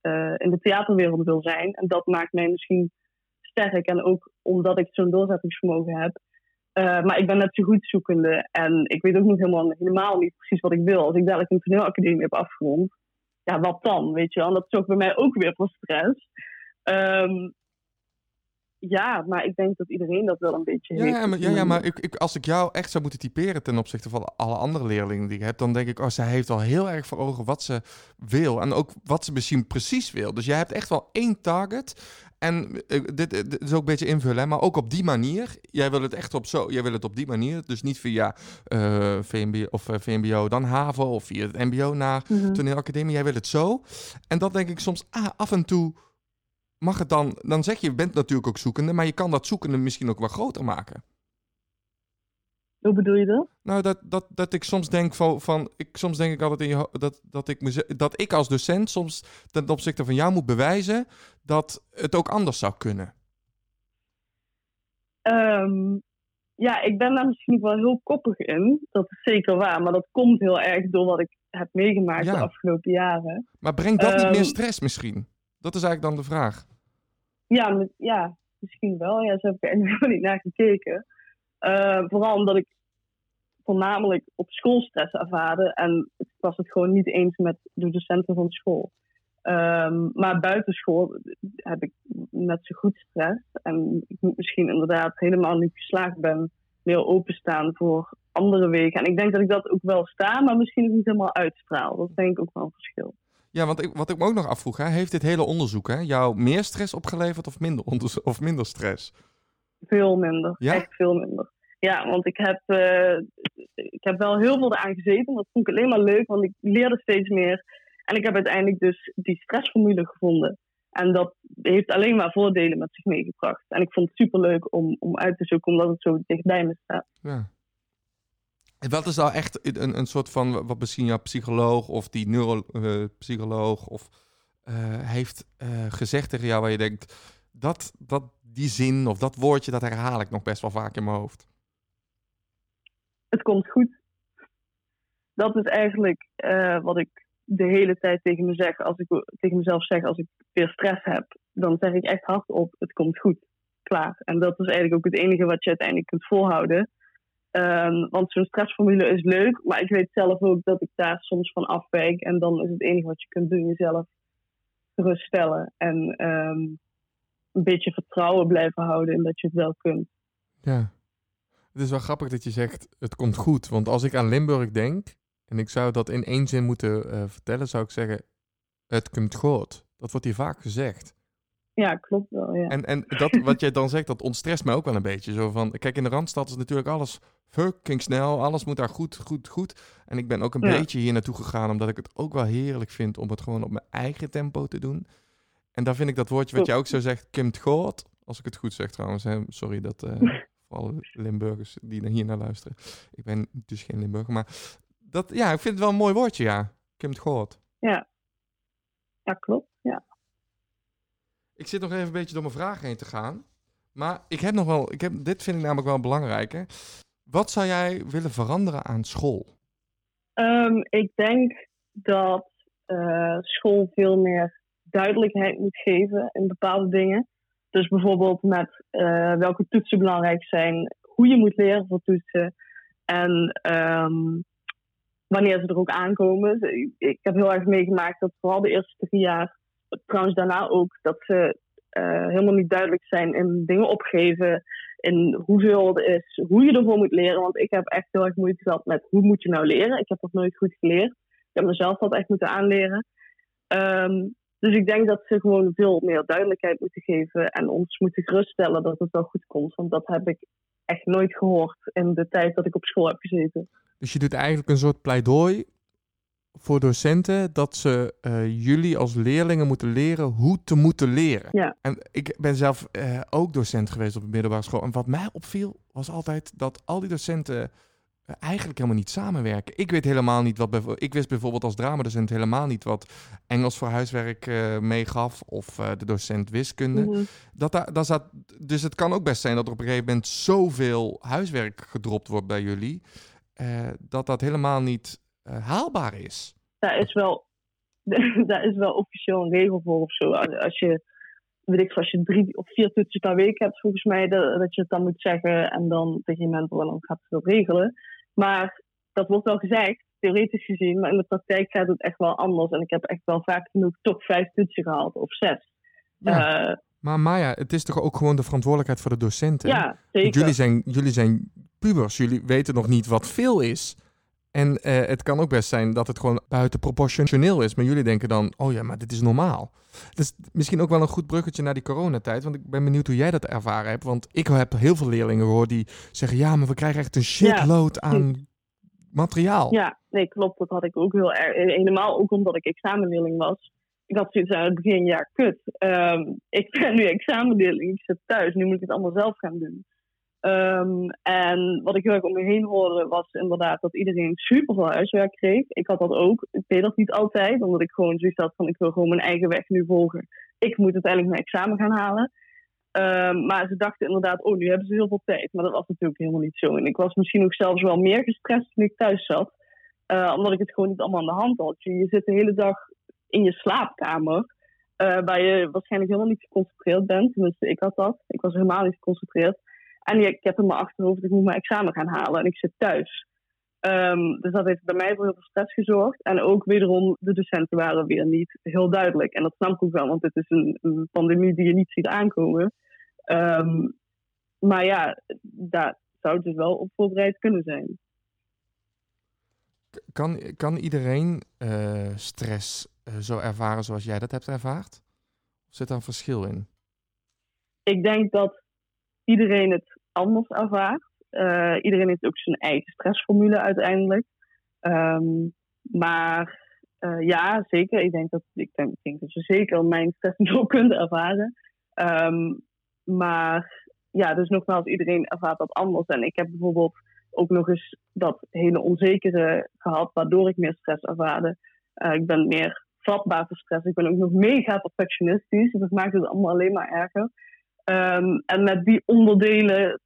eh, in de theaterwereld wil zijn. En dat maakt mij misschien sterk. En ook omdat ik zo'n doorzettingsvermogen heb. Eh, maar ik ben net zo goed zoekende. En ik weet ook niet helemaal, helemaal niet precies wat ik wil. Als ik dadelijk een toneelacademie heb afgerond, ja, wat dan? Weet je wel? En dat zorgt bij mij ook weer voor stress. Ehm, ja, maar ik denk dat iedereen dat wel een beetje Ja, heeft. ja, maar, ja, ja, maar ik, ik, als ik jou echt zou moeten typeren ten opzichte van alle andere leerlingen die ik heb, dan denk ik, oh, zij heeft al heel erg voor ogen wat ze wil en ook wat ze misschien precies wil. Dus jij hebt echt wel één target. En eh, dit, dit is ook een beetje invullen, hè, maar ook op die manier. Jij wil het echt op zo, jij wil het op die manier, dus niet via eh, VMBO of eh, VMBO dan HAVO of via het MBO naar Mhm. toneelacademie. Jij wil het zo. En dat denk ik soms, ah, af en toe mag het dan, dan zeg je, je bent natuurlijk ook zoekende, maar je kan dat zoekende misschien ook wel groter maken. Hoe bedoel je dat? Nou, dat, dat, dat ik soms denk van, van ik, soms denk ik altijd in je, dat, dat, ik dat ik als docent soms ten opzichte van jou moet bewijzen dat het ook anders zou kunnen. Ehm, ja, ik ben daar misschien wel heel koppig in. Dat is zeker waar. Maar dat komt heel erg door wat ik heb meegemaakt Ja. de afgelopen jaren. Maar brengt dat niet Ehm, meer stress misschien? Dat is eigenlijk dan de vraag. Ja, ja misschien wel. Ja, zo heb ik er *laughs* helemaal niet naar gekeken. Eh, vooral omdat ik voornamelijk op school stress ervaarde. En ik was het gewoon niet eens met de docenten van school. Ehm, maar buiten school heb ik net zo goed stress. En ik moet misschien inderdaad helemaal niet geslaagd ben, meer openstaan voor andere wegen. En ik denk dat ik dat ook wel sta, maar misschien niet helemaal uitstraal. Dat denk ik ook wel een verschil. Ja, want ik, wat ik me ook nog afvroeg, hè, heeft dit hele onderzoek hè, jou meer stress opgeleverd of minder, of minder stress? Veel minder. Ja? Echt veel minder. Ja, want ik heb, eh, ik heb wel heel veel eraan gezeten. Dat vond ik alleen maar leuk, want ik leerde steeds meer. En ik heb uiteindelijk dus die stressformule gevonden. En dat heeft alleen maar voordelen met zich meegebracht. En ik vond het superleuk om, om uit te zoeken, omdat het zo dichtbij me staat. Ja. Wat is nou echt een, een soort van, wat misschien jouw psycholoog of die neuropsycholoog of eh, heeft eh, gezegd tegen jou waar je denkt, dat, dat, die zin of dat woordje, dat herhaal ik nog best wel vaak in mijn hoofd. Het komt goed. Dat is eigenlijk eh, wat ik de hele tijd tegen, me zeg, als ik, tegen mezelf zeg als ik weer stress heb. Dan zeg ik echt hardop, het komt goed. Klaar. En dat is eigenlijk ook het enige wat je uiteindelijk kunt volhouden. Ehm, want zo'n stressformule is leuk, maar ik weet zelf ook dat ik daar soms van afwijk. En dan is het enige wat je kunt doen jezelf geruststellen. En ehm, een beetje vertrouwen blijven houden in dat je het wel kunt. Ja. Het is wel grappig dat je zegt, het komt goed. Want als ik aan Limburg denk, en ik zou dat in één zin moeten eh, vertellen, zou ik zeggen, het komt goed. Dat wordt hier vaak gezegd. Ja, klopt wel. Ja. En, en dat *laughs* wat jij dan zegt, dat ontstrest mij ook wel een beetje. Zo van, kijk, in de Randstad is natuurlijk alles fucking snel. Alles moet daar goed, goed, goed. En ik ben ook een Ja. beetje hier naartoe gegaan, omdat ik het ook wel heerlijk vind om het gewoon op mijn eigen tempo te doen. En daar vind ik dat woordje wat jij ook zo zegt, Kimt Goot. Als ik het goed zeg trouwens, hè. sorry dat eh, *laughs* voor alle Limburgers die naar hier naar luisteren. Ik ben dus geen Limburger, maar dat, ja, ik vind het wel een mooi woordje, ja. Kimt Goot. Ja. ja, klopt. Ik zit nog even een beetje door mijn vragen heen te gaan. Maar ik heb nog wel, ik heb, dit vind ik namelijk wel belangrijk. Hè. Wat zou jij willen veranderen aan school? Ehm, ik denk dat eh, school veel meer duidelijkheid moet geven in bepaalde dingen. Dus bijvoorbeeld met eh, welke toetsen belangrijk zijn, hoe je moet leren voor toetsen en ehm, wanneer ze er ook aankomen. Ik heb heel erg meegemaakt dat vooral de eerste drie jaar, trouwens daarna ook, dat ze eh, helemaal niet duidelijk zijn in dingen opgeven, in hoeveel het is, hoe je ervoor moet leren. Want ik heb echt heel erg moeite gehad met hoe moet je nou leren. Ik heb dat nooit goed geleerd. Ik heb mezelf dat echt moeten aanleren. Ehm, dus ik denk dat ze gewoon veel meer duidelijkheid moeten geven en ons moeten geruststellen dat het wel goed komt. Want dat heb ik echt nooit gehoord in de tijd dat ik op school heb gezeten. Dus je doet eigenlijk een soort pleidooi voor docenten dat ze eh, jullie als leerlingen moeten leren hoe te moeten leren. Ja. En ik ben zelf eh, ook docent geweest op de middelbare school. En wat mij opviel was altijd dat al die docenten eh, eigenlijk helemaal niet samenwerken. Ik weet helemaal niet wat. Ik wist bijvoorbeeld als dramadocent helemaal niet wat Engels voor huiswerk eh, meegaf of de docent wiskunde. Mhm. Dat daar, daar zat, dus het kan ook best zijn dat er op een gegeven moment zoveel huiswerk gedropt wordt bij jullie, dat dat helemaal niet haalbaar is. Daar is wel, *laughs* daar is wel officieel een regel voor of zo. Als je, weet ik, als je drie of vier toetsen per week hebt, volgens mij, dat, dat je het dan moet zeggen en dan tegen je mentor en dan gaat dat regelen. Maar dat wordt wel gezegd, theoretisch gezien, maar in de praktijk gaat het echt wel anders. En ik heb echt wel vaak genoeg toch vijf toetsen gehaald of zes. Ja. Eh, Maar Maya, het is toch ook gewoon de verantwoordelijkheid voor de docenten? ja, Want zeker. Jullie zijn, jullie zijn pubers, jullie weten nog niet wat veel is. En eh, het kan ook best zijn dat het gewoon buiten proportioneel is. Maar jullie denken dan, oh ja, maar dit is normaal. Dus misschien ook wel een goed bruggetje naar die coronatijd. Want ik ben benieuwd hoe jij dat ervaren hebt. Want ik heb heel veel leerlingen gehoord die zeggen... ja, maar we krijgen echt een shitload aan materiaal. Ja, nee, klopt. Dat had ik ook heel erg. Helemaal ook omdat ik examenleerling was. Ik had zoiets aan het begin, ja, kut. Ehm, ik *laughs* ben nu examenleerling, ik zit thuis. Nu moet ik het allemaal zelf gaan doen. Ehm, en wat ik heel erg om me heen hoorde, was inderdaad dat iedereen super veel huiswerk kreeg. Ik had dat ook. Ik deed dat niet altijd, omdat ik gewoon zoiets had van, ik wil gewoon mijn eigen weg nu volgen. Ik moet uiteindelijk mijn examen gaan halen. Ehm, maar ze dachten inderdaad, oh, nu hebben ze heel veel tijd. Maar dat was natuurlijk helemaal niet zo. En ik was misschien ook zelfs wel meer gestrest toen ik thuis zat. Eh, omdat ik het gewoon niet allemaal aan de hand had. Je, je zit de hele dag in je slaapkamer. eh, waar je waarschijnlijk helemaal niet geconcentreerd bent. Tenminste, ik had dat. Ik was helemaal niet geconcentreerd. En ik heb in mijn achterhoofd, ik moet mijn examen gaan halen en ik zit thuis. Ehm, dus dat heeft bij mij voor heel veel stress gezorgd. En ook wederom, de docenten waren weer niet heel duidelijk. En dat snap ik ook wel, want het is een, een pandemie die je niet ziet aankomen. Ehm, maar ja, daar zou het dus wel op voorbereid kunnen zijn. Kan, kan iedereen eh, stress eh, zo ervaren zoals jij dat hebt ervaard? Of zit daar een verschil in? Ik denk dat iedereen het anders ervaart. Eh, iedereen heeft ook zijn eigen stressformule uiteindelijk. Ehm, maar eh, ja, zeker. Ik denk, dat, ik, denk, dat je zeker mijn stressniveau *laughs* kunt ervaren. Ehm, maar ja, dus nogmaals, iedereen ervaart dat anders. En ik heb bijvoorbeeld ook nog eens dat hele onzekere gehad, waardoor ik meer stress ervaarde. Eh, ik ben meer vatbaar voor stress. Ik ben ook nog mega perfectionistisch. Dus dat maakt het allemaal alleen maar erger. Ehm, en met die onderdelen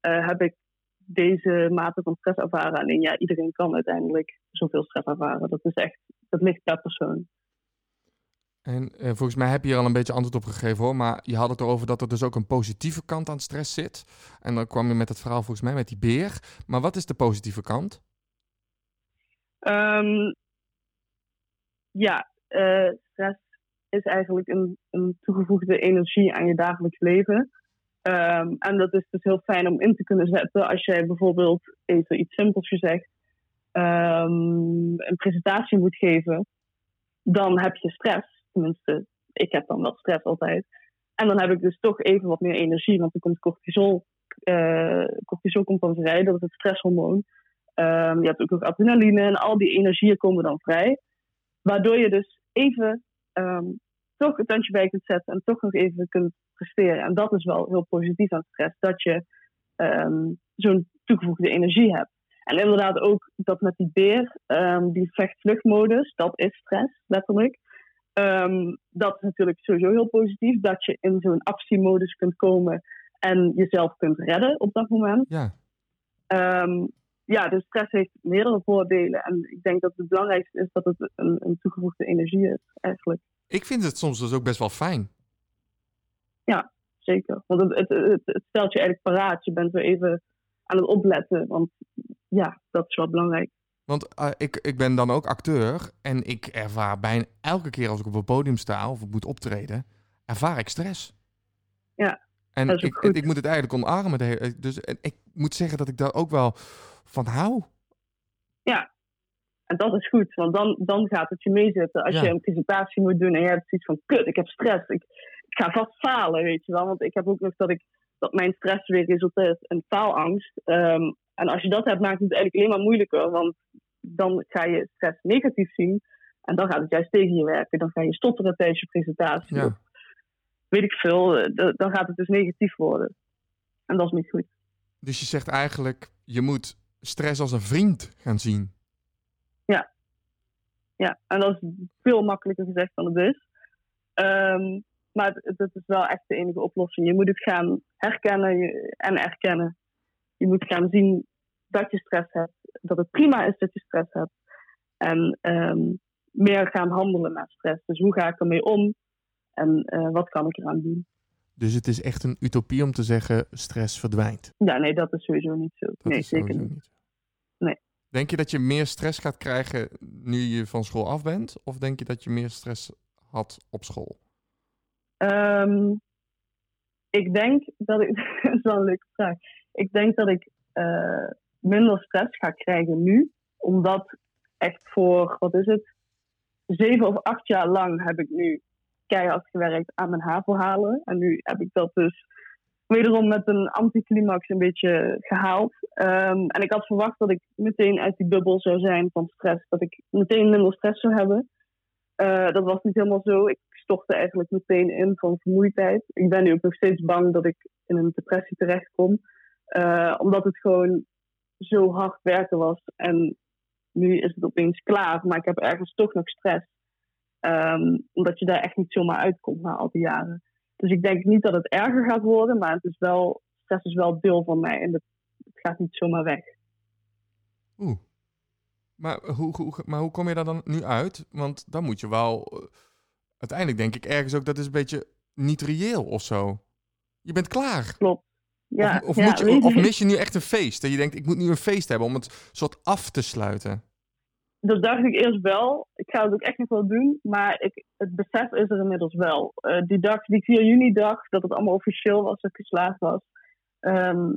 eh, heb ik deze mate van stress ervaren. Alleen ja, iedereen kan uiteindelijk zoveel stress ervaren. Dat is echt, dat ligt per persoon. En eh, volgens mij heb je hier al een beetje antwoord op gegeven hoor. Maar je had het erover dat er dus ook een positieve kant aan stress zit. En dan kwam je met het verhaal volgens mij met die beer. Maar wat is de positieve kant? Ehm, ja, eh, stress is eigenlijk een, een toegevoegde energie aan je dagelijks leven. Ehm, en dat is dus heel fijn om in te kunnen zetten als jij bijvoorbeeld even iets simpels gezegd ehm, een presentatie moet geven. Dan heb je stress. Tenminste, ik heb dan wel stress altijd. En dan heb ik dus toch even wat meer energie, want er komt cortisol. eh cortisol komt vrij, dat is het stresshormoon. Ehm, je hebt ook nog adrenaline en al die energieën komen dan vrij. Waardoor je dus even toch het tandje bij kunt zetten en toch nog even kunt presteren. En dat is wel heel positief aan stress, dat je ehm, zo'n toegevoegde energie hebt. En inderdaad ook dat met die beer, ehm, die vecht-vluchtmodus, dat is stress, letterlijk. Ehm, dat is natuurlijk sowieso heel positief, dat je in zo'n actiemodus kunt komen en jezelf kunt redden op dat moment. Ja. Ja, dus stress heeft meerdere voordelen. En ik denk dat het belangrijkste is dat het een, een toegevoegde energie is, eigenlijk. Ik vind het soms dus ook best wel fijn. Zeker. Want het, het, het, het stelt je eigenlijk paraat. Je bent weer even aan het opletten. Want ja, dat is wel belangrijk. Want eh, ik, ik ben dan ook acteur en ik ervaar bijna elke keer als ik op een podium sta of ik moet optreden, ervaar ik stress. Ja, En dat is ook ik, ik moet het eigenlijk omarmen. Dus ik moet zeggen dat ik daar ook wel van hou. En dat is goed, want dan, dan gaat het je meezitten. Als Ja. je een presentatie moet doen en je hebt zoiets van... Kut, ik heb stress. Ik, ik ga vast falen, weet je wel. Want ik heb ook nog dat, ik, dat mijn stress weer resulteert in faalangst. Ehm, en als je dat hebt, maakt het eigenlijk alleen maar moeilijker. Want dan ga je stress negatief zien. En dan gaat het juist tegen je werken. Dan ga je stotteren tijdens je presentatie. Ja. Weet ik veel. eh, Dan gaat het dus negatief worden. En dat is niet goed. Dus je zegt eigenlijk, je moet stress als een vriend gaan zien. Ja, en dat is veel makkelijker gezegd dan het is. Ehm, maar het is wel echt de enige oplossing. Je moet het gaan herkennen en erkennen. Je moet gaan zien dat je stress hebt. Dat het prima is dat je stress hebt. En ehm, meer gaan handelen naar stress. Dus hoe ga ik ermee om? En eh, wat kan ik eraan doen? Dus het is echt een utopie om te zeggen, stress verdwijnt. Ja, nee, dat is sowieso niet zo. Dat nee, zeker niet. Nee. Denk je dat je meer stress gaat krijgen nu je van school af bent? Of denk je dat je meer stress had op school? Ehm, ik denk dat ik. *laughs* dat is wel een leuke vraag. Ik denk dat ik eh, minder stress ga krijgen nu. Omdat echt voor, wat is het? Zeven of acht jaar lang heb ik nu keihard gewerkt aan mijn HAVO halen. En nu heb ik dat dus wederom met een anticlimax een beetje gehaald. Ehm, en ik had verwacht dat ik meteen uit die bubbel zou zijn van stress. Dat ik meteen minder stress zou hebben. Eh, dat was niet helemaal zo. Ik stortte eigenlijk meteen in van vermoeidheid. Ik ben nu ook nog steeds bang dat ik in een depressie terechtkom. Eh, omdat het gewoon zo hard werken was. En nu is het opeens klaar. Maar ik heb ergens toch nog stress. Ehm, omdat je daar echt niet zomaar uitkomt na al die jaren. Dus ik denk niet dat het erger gaat worden. Maar het is wel, stress is wel deel van mij. En het, het gaat niet zomaar weg. Oeh. Maar hoe, hoe, maar hoe kom je daar dan nu uit? Want dan moet je wel... eh, uiteindelijk denk ik ergens ook dat is een beetje niet reëel of zo. Je bent klaar. Klopt. Ja, of, of, ja, moet je, of mis je nu echt een feest? Dat je denkt, ik moet nu een feest hebben om het soort af te sluiten. Dat dacht ik eerst wel. Ik ga het ook echt nog wel doen. Maar ik, het besef is er inmiddels wel. Eh, die dag, die 4 juni dag, dat het allemaal officieel was, dat ik geslaagd was. ehm,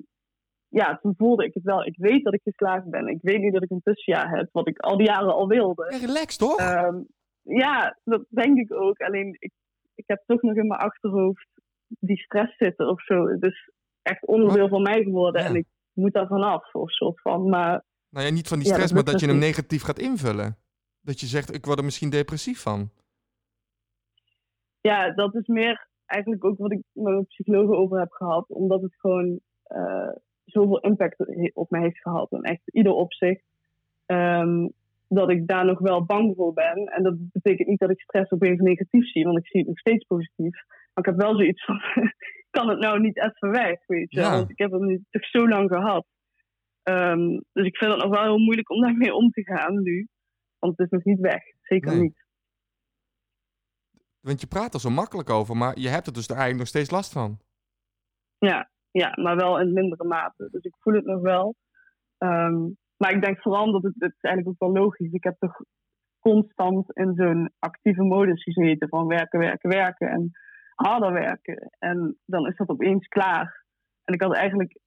ja, toen voelde ik het wel. Ik weet dat ik geslaagd ben. Ik weet nu dat ik een tussenjaar heb, wat ik al die jaren al wilde. Ja, relax toch? Ehm, ja, dat denk ik ook. Alleen ik, ik heb toch nog in mijn achterhoofd die stress zitten of zo. Het is echt onderdeel van mij geworden Ja. en ik moet daar vanaf of soort van. Maar nou ja, niet van die ja, stress, dat maar dat je hem dus negatief gaat invullen. Dat je zegt, ik word er misschien depressief van. ja, dat is meer eigenlijk ook wat ik met mijn psychologen over heb gehad. Omdat het gewoon eh, zoveel impact op mij heeft gehad. En echt ieder opzicht. ehm, dat ik daar nog wel bang voor ben. En dat betekent niet dat ik stress opeens negatief zie. Want ik zie het nog steeds positief. Maar ik heb wel zoiets van... *laughs* kan het nou niet even weg, weet je? Ja. Want ik heb het nu toch zo lang gehad. Ehm, dus ik vind het nog wel heel moeilijk om daarmee om te gaan nu. Want het is nog niet weg. Zeker Nee. niet. Want je praat er zo makkelijk over, maar je hebt er dus eigenlijk nog steeds last van. Ja, ja, maar wel in mindere mate. Dus ik voel het nog wel. Ehm, maar ik denk vooral dat het, het is eigenlijk ook wel logisch. Ik heb toch constant in zo'n actieve modus gezeten van werken, werken, werken en harder werken. En dan is dat opeens klaar. En ik had eigenlijk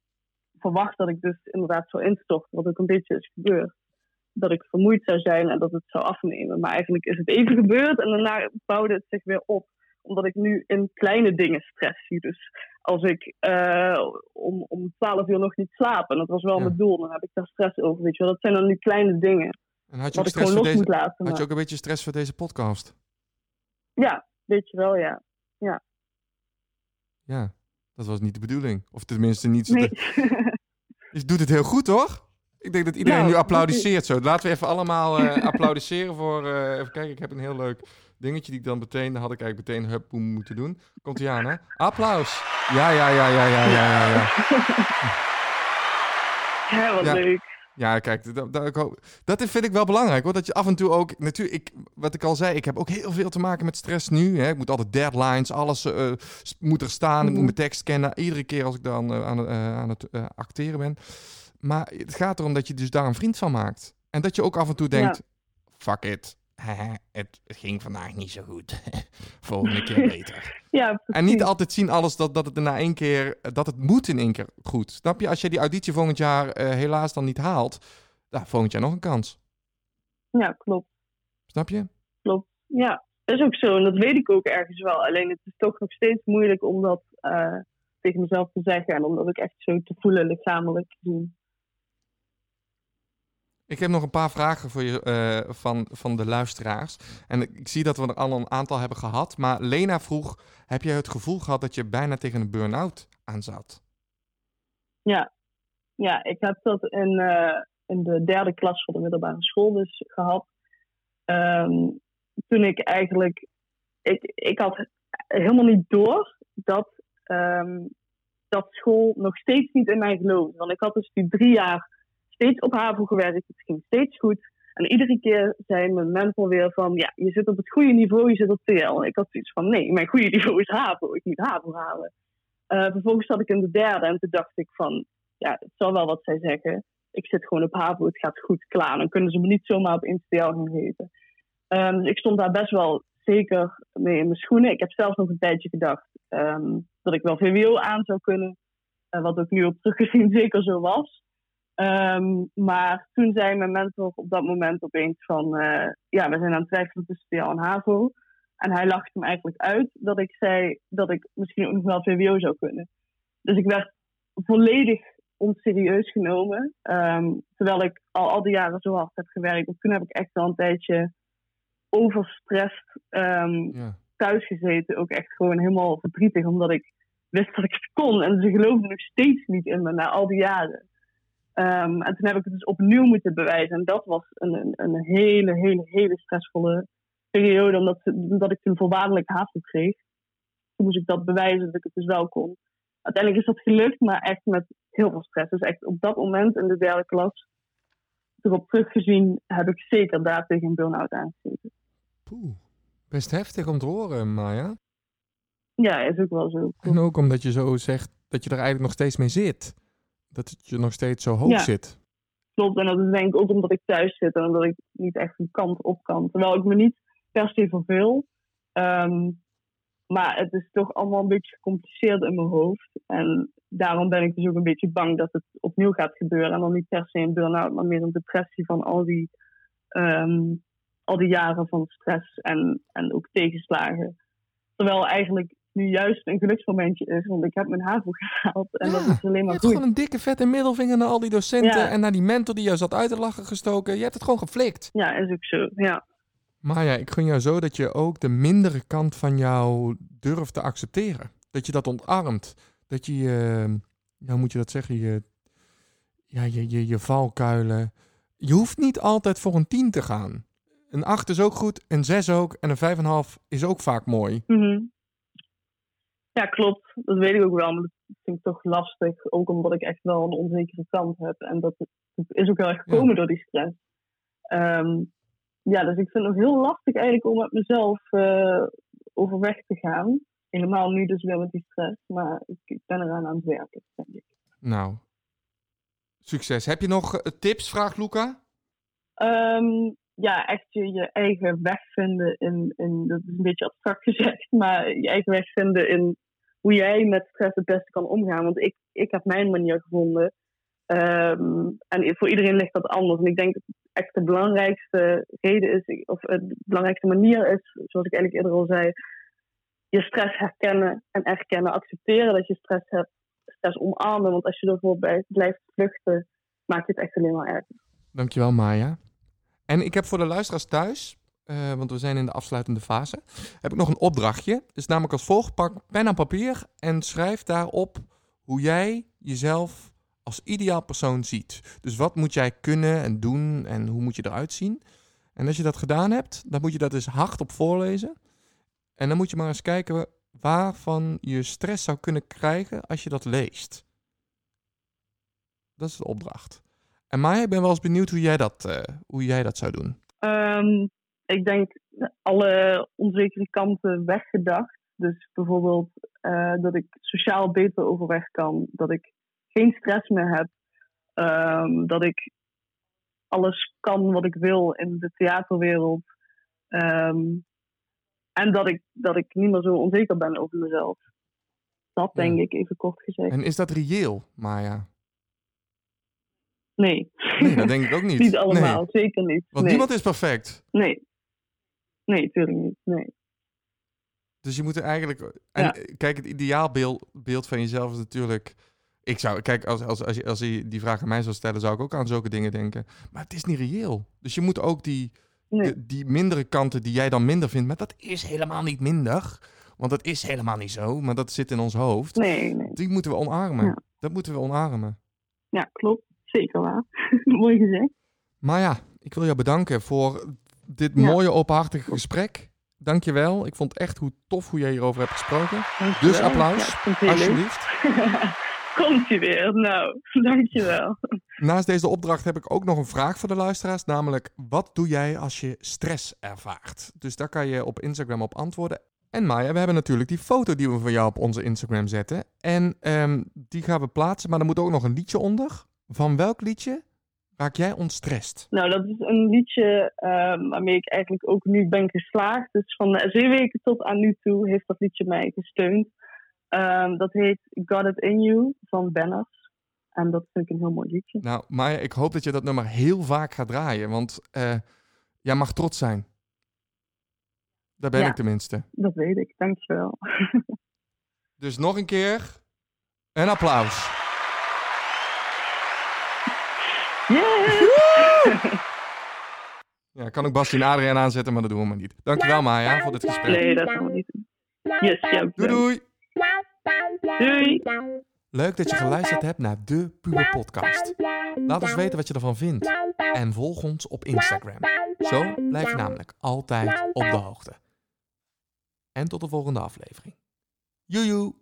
verwacht dat ik dus inderdaad zou instorten, wat ook een beetje is gebeurd. Dat ik vermoeid zou zijn en dat het zou afnemen. Maar eigenlijk is het even gebeurd en daarna bouwde het zich weer op omdat ik nu in kleine dingen stress zie. Dus als ik eh, om, om 12 uur nog niet slaap, en dat was wel Ja. mijn doel, dan heb ik daar stress over. Weet je wel. Dat zijn dan nu kleine dingen. En had je, ook stress voor deze, moet laten. had je ook een beetje stress voor deze podcast? Ja, weet je wel, ja. Ja, dat was niet de bedoeling. Of tenminste niet zo. Nee. *laughs* Je doet het heel goed, toch? Ik denk dat iedereen Nou, nu applaudisseert zo. Laten we even allemaal eh, applaudisseren voor... eh, even kijken, ik heb een heel leuk dingetje die ik dan meteen... Dan had ik eigenlijk meteen hup boem moeten doen. Komt ie aan, hè? Applaus! Ja, ja, ja, ja, ja, ja, ja. Ja, *laughs* ja, wat Ja. leuk. Ja kijk, dat, dat, dat vind ik wel belangrijk, hoor. Dat je af en toe ook... Natuurlijk, ik, wat ik al zei, ik heb ook heel veel te maken met stress nu. Hè. Ik moet altijd deadlines, alles eh, moet er staan. Ik moet Mhm. mijn tekst kennen. Iedere keer als ik dan aan, het- eh, aan het eh, acteren ben. Maar het gaat erom dat je dus daar een vriend van maakt. En dat je ook af en toe denkt... Fuck it. Het, ging vandaag niet zo goed. *laughs* Volgende keer beter. *laughs* Ja, En niet altijd zien alles dat, dat het er na één keer, dat het moet in één keer goed. Snap je? Als je die auditie volgend jaar eh, helaas dan niet haalt, nou, volgend jaar nog een kans. Ja, klopt. Snap je? klopt. Ja, dat is ook zo. En dat weet ik ook ergens wel. Alleen het is toch nog steeds moeilijk om dat eh, tegen mezelf te zeggen. En om dat ook echt zo te voelen, lichamelijk gezien. Ik heb nog een paar vragen voor je eh, van, van de luisteraars. En ik, zie dat we er al een aantal hebben gehad. Maar Lena vroeg, heb jij het gevoel gehad dat je bijna tegen een burn-out aan zat? Ja, ja ik heb dat in, eh, in de derde klas van de middelbare school dus gehad. Ehm, toen ik eigenlijk... Ik, ik had helemaal niet door dat, ehm, dat school nog steeds niet in mij geloofde. Want ik had dus die drie jaar steeds op HAVO gewerkt. Het ging steeds goed. En iedere keer zei mijn mentor weer van... Ja, je zit op het goede niveau, je zit op TL. En ik had zoiets van... Nee, mijn goede *laughs* niveau is HAVO. Ik moet HAVO halen. Eh, vervolgens zat ik in de derde en toen dacht ik van... Ja, het zal wel wat zij zeggen. Ik zit gewoon op HAVO, het gaat goed, klaar. Dan kunnen ze me niet zomaar op TL gaan geven. Ehm, dus ik stond daar best wel zeker mee in mijn schoenen. Ik heb zelfs nog een tijdje gedacht ehm, dat ik wel VWO aan zou kunnen. Eh, wat ook nu op teruggezien zeker zo was. Ehm, maar toen zei mijn mentor op dat moment opeens van... eh, ja, we zijn aan het twijfelen tussen TL en HAVO. En hij lachte hem eigenlijk uit dat ik zei dat ik misschien ook nog wel VWO zou kunnen. Dus ik werd volledig onserieus genomen. Ehm, terwijl ik al, al die jaren zo hard heb gewerkt. En toen heb ik echt wel een tijdje overstrest ehm, Ja. thuis gezeten. Ook echt gewoon helemaal verdrietig. Omdat ik wist dat ik het kon. En ze geloofden nog steeds niet in me na al die jaren. Ehm, en toen heb ik het dus opnieuw moeten bewijzen. En dat was een, een, een hele, hele, hele stressvolle periode. Omdat, ik toen voorwaardelijk HAVO kreeg. Toen moest ik dat bewijzen dat ik het dus wel kon. Uiteindelijk is dat gelukt, maar echt met heel veel stress. Dus echt op dat moment in de derde klas, erop teruggezien, heb ik zeker daar tegen een burn-out aangezeten. Poeh, best heftig om te horen, Maya. Ja, is ook wel zo. En ook omdat je zo zegt dat je er eigenlijk nog steeds mee zit. Dat het je nog steeds zo hoog Ja. zit. Klopt, en dat is denk ik ook omdat ik thuis zit en omdat ik niet echt een kant op kan. Terwijl ik me niet per se verveel. Ehm, maar het is toch allemaal een beetje gecompliceerd in mijn hoofd. En daarom ben ik dus ook een beetje bang dat het opnieuw gaat gebeuren. En dan niet per se een burn-out, maar meer een depressie van al die, ehm, al die jaren van stress en, en ook tegenslagen. Terwijl eigenlijk nu juist een geluksmomentje is, want ik heb mijn HAVO gehaald. En dat is alleen Je maar hebt goed. gewoon een dikke vette middelvinger naar al die docenten Ja. en naar die mentor die jou zat uit te lachen gestoken. Je hebt het gewoon geflikt. Ja, is ook zo. Ja. Maar ja, ik gun jou zo dat je ook de mindere kant van jou durft te accepteren. Dat je dat omarmt. Dat je je, ja, hoe moet je dat zeggen, je, ja, je, je, je valkuilen. Je hoeft niet altijd voor een 10 te gaan. Een 8 is ook goed, een 6 ook en een 5,5 is ook vaak mooi. Mhm. Ja, klopt. Dat weet ik ook wel. Maar dat vind ik toch lastig. Ook omdat ik echt wel een onzekere kant heb. En dat is ook heel erg gekomen door die stress. Ehm, ja, dus ik vind het heel lastig eigenlijk om met mezelf eh, overweg te gaan. Helemaal nu dus weer met die stress. Maar ik, ik ben eraan aan het werken, denk ik. Nou, succes. Heb je nog eh, tips, vraagt Luca? Ehm, ja, echt je, je eigen weg vinden in, in, dat is een beetje abstract *laughs* gezegd, maar je eigen weg vinden in hoe jij met stress het beste kan omgaan. Want ik, ik heb mijn manier gevonden. Ehm, en voor iedereen ligt dat anders. En ik denk dat echt de belangrijkste reden is, of eh, de belangrijkste manier is, zoals ik eigenlijk eerder al zei, je stress herkennen en erkennen, accepteren dat je stress hebt, stress omarmen. Want als je ervoor blijft vluchten, maakt het echt alleen maar erger. Dankjewel, Maya. En ik heb voor de luisteraars thuis, eh, want we zijn in de afsluitende fase, heb ik nog een opdrachtje. is namelijk als volgt: pak pen en papier en schrijf daarop hoe jij jezelf als ideaal persoon ziet. Dus wat moet jij kunnen en doen en hoe moet je eruit zien? En als je dat gedaan hebt, dan moet je dat eens hardop voorlezen. En dan moet je maar eens kijken waarvan je stress zou kunnen krijgen als je dat leest. Dat is de opdracht. En Maya, ik ben wel eens benieuwd hoe jij dat, eh, hoe jij dat zou doen. Ehm, ik denk alle onzekere kanten weggedacht. Dus bijvoorbeeld eh, dat ik sociaal beter overweg kan. Dat ik geen stress meer heb. ehm, dat ik alles kan wat ik wil in de theaterwereld. Ehm, en dat ik, dat ik niet meer zo onzeker ben over mezelf. Dat Ja. denk ik, even kort gezegd. En is dat reëel, Maya? Nee. Nee, dat denk ik ook niet. *laughs* niet allemaal, Nee, zeker niet. want nee. niemand is perfect. nee. Nee, natuurlijk niet. Nee. Dus je moet er eigenlijk... En Ja. kijk, het ideaalbeeld beeld van jezelf is natuurlijk... Ik zou, kijk, als, als, als, je, als je die vraag aan mij zou stellen, zou ik ook aan zulke dingen denken. Maar het is niet reëel. Dus je moet ook die, Nee. de- die mindere kanten die jij dan minder vindt, maar dat is helemaal niet minder. Want dat is helemaal niet zo, maar dat zit in ons hoofd. Nee, nee. Die moeten we omarmen. Ja. Dat moeten we omarmen. Ja, klopt. Zeker waar. *laughs* Mooi gezegd. Maar ja, ik wil jou bedanken voor dit Ja. mooie openhartige gesprek. Dank je wel. Ik vond echt hoe tof hoe jij hierover hebt gesproken. Dankjewel. Dus applaus, Ja. Alsjeblieft. *laughs* Komt ie weer. Nou, *laughs* dankjewel. Naast deze opdracht heb ik ook nog een vraag voor de luisteraars. Namelijk, wat doe jij als je stress ervaart? Dus daar kan je op Instagram op antwoorden. En Maya, we hebben natuurlijk die foto die we van jou op onze Instagram zetten. En ehm, die gaan we plaatsen, maar er moet ook nog een liedje onder. Van welk liedje raak jij ontstrest? Nou, dat is een liedje ehm, waarmee ik eigenlijk ook nu ben geslaagd. Dus van de zeeweken tot aan nu toe heeft dat liedje mij gesteund. Ehm, dat heet Got It In You van Banners. En dat vind ik een heel mooi liedje. Nou, Maya, ik hoop dat je dat nummer heel vaak gaat draaien. Want eh, jij mag trots zijn. Daar ben Ja. ik tenminste. Dat weet ik. Dankjewel. *laughs* Dus nog een keer een applaus. Yeah! *laughs* Ja, ik kan ook Bastien en Adriaan aanzetten, maar dat doen we maar niet. Dankjewel Maya voor dit gesprek. Nee, dat gaan we niet doen. Yes, ja. Doei doei! Doei. Leuk dat je geluisterd hebt naar de Puber Podcast. Laat ons weten wat je ervan vindt. En volg ons op Instagram. Zo blijf je namelijk altijd op de hoogte. En tot de volgende aflevering. Joejoe!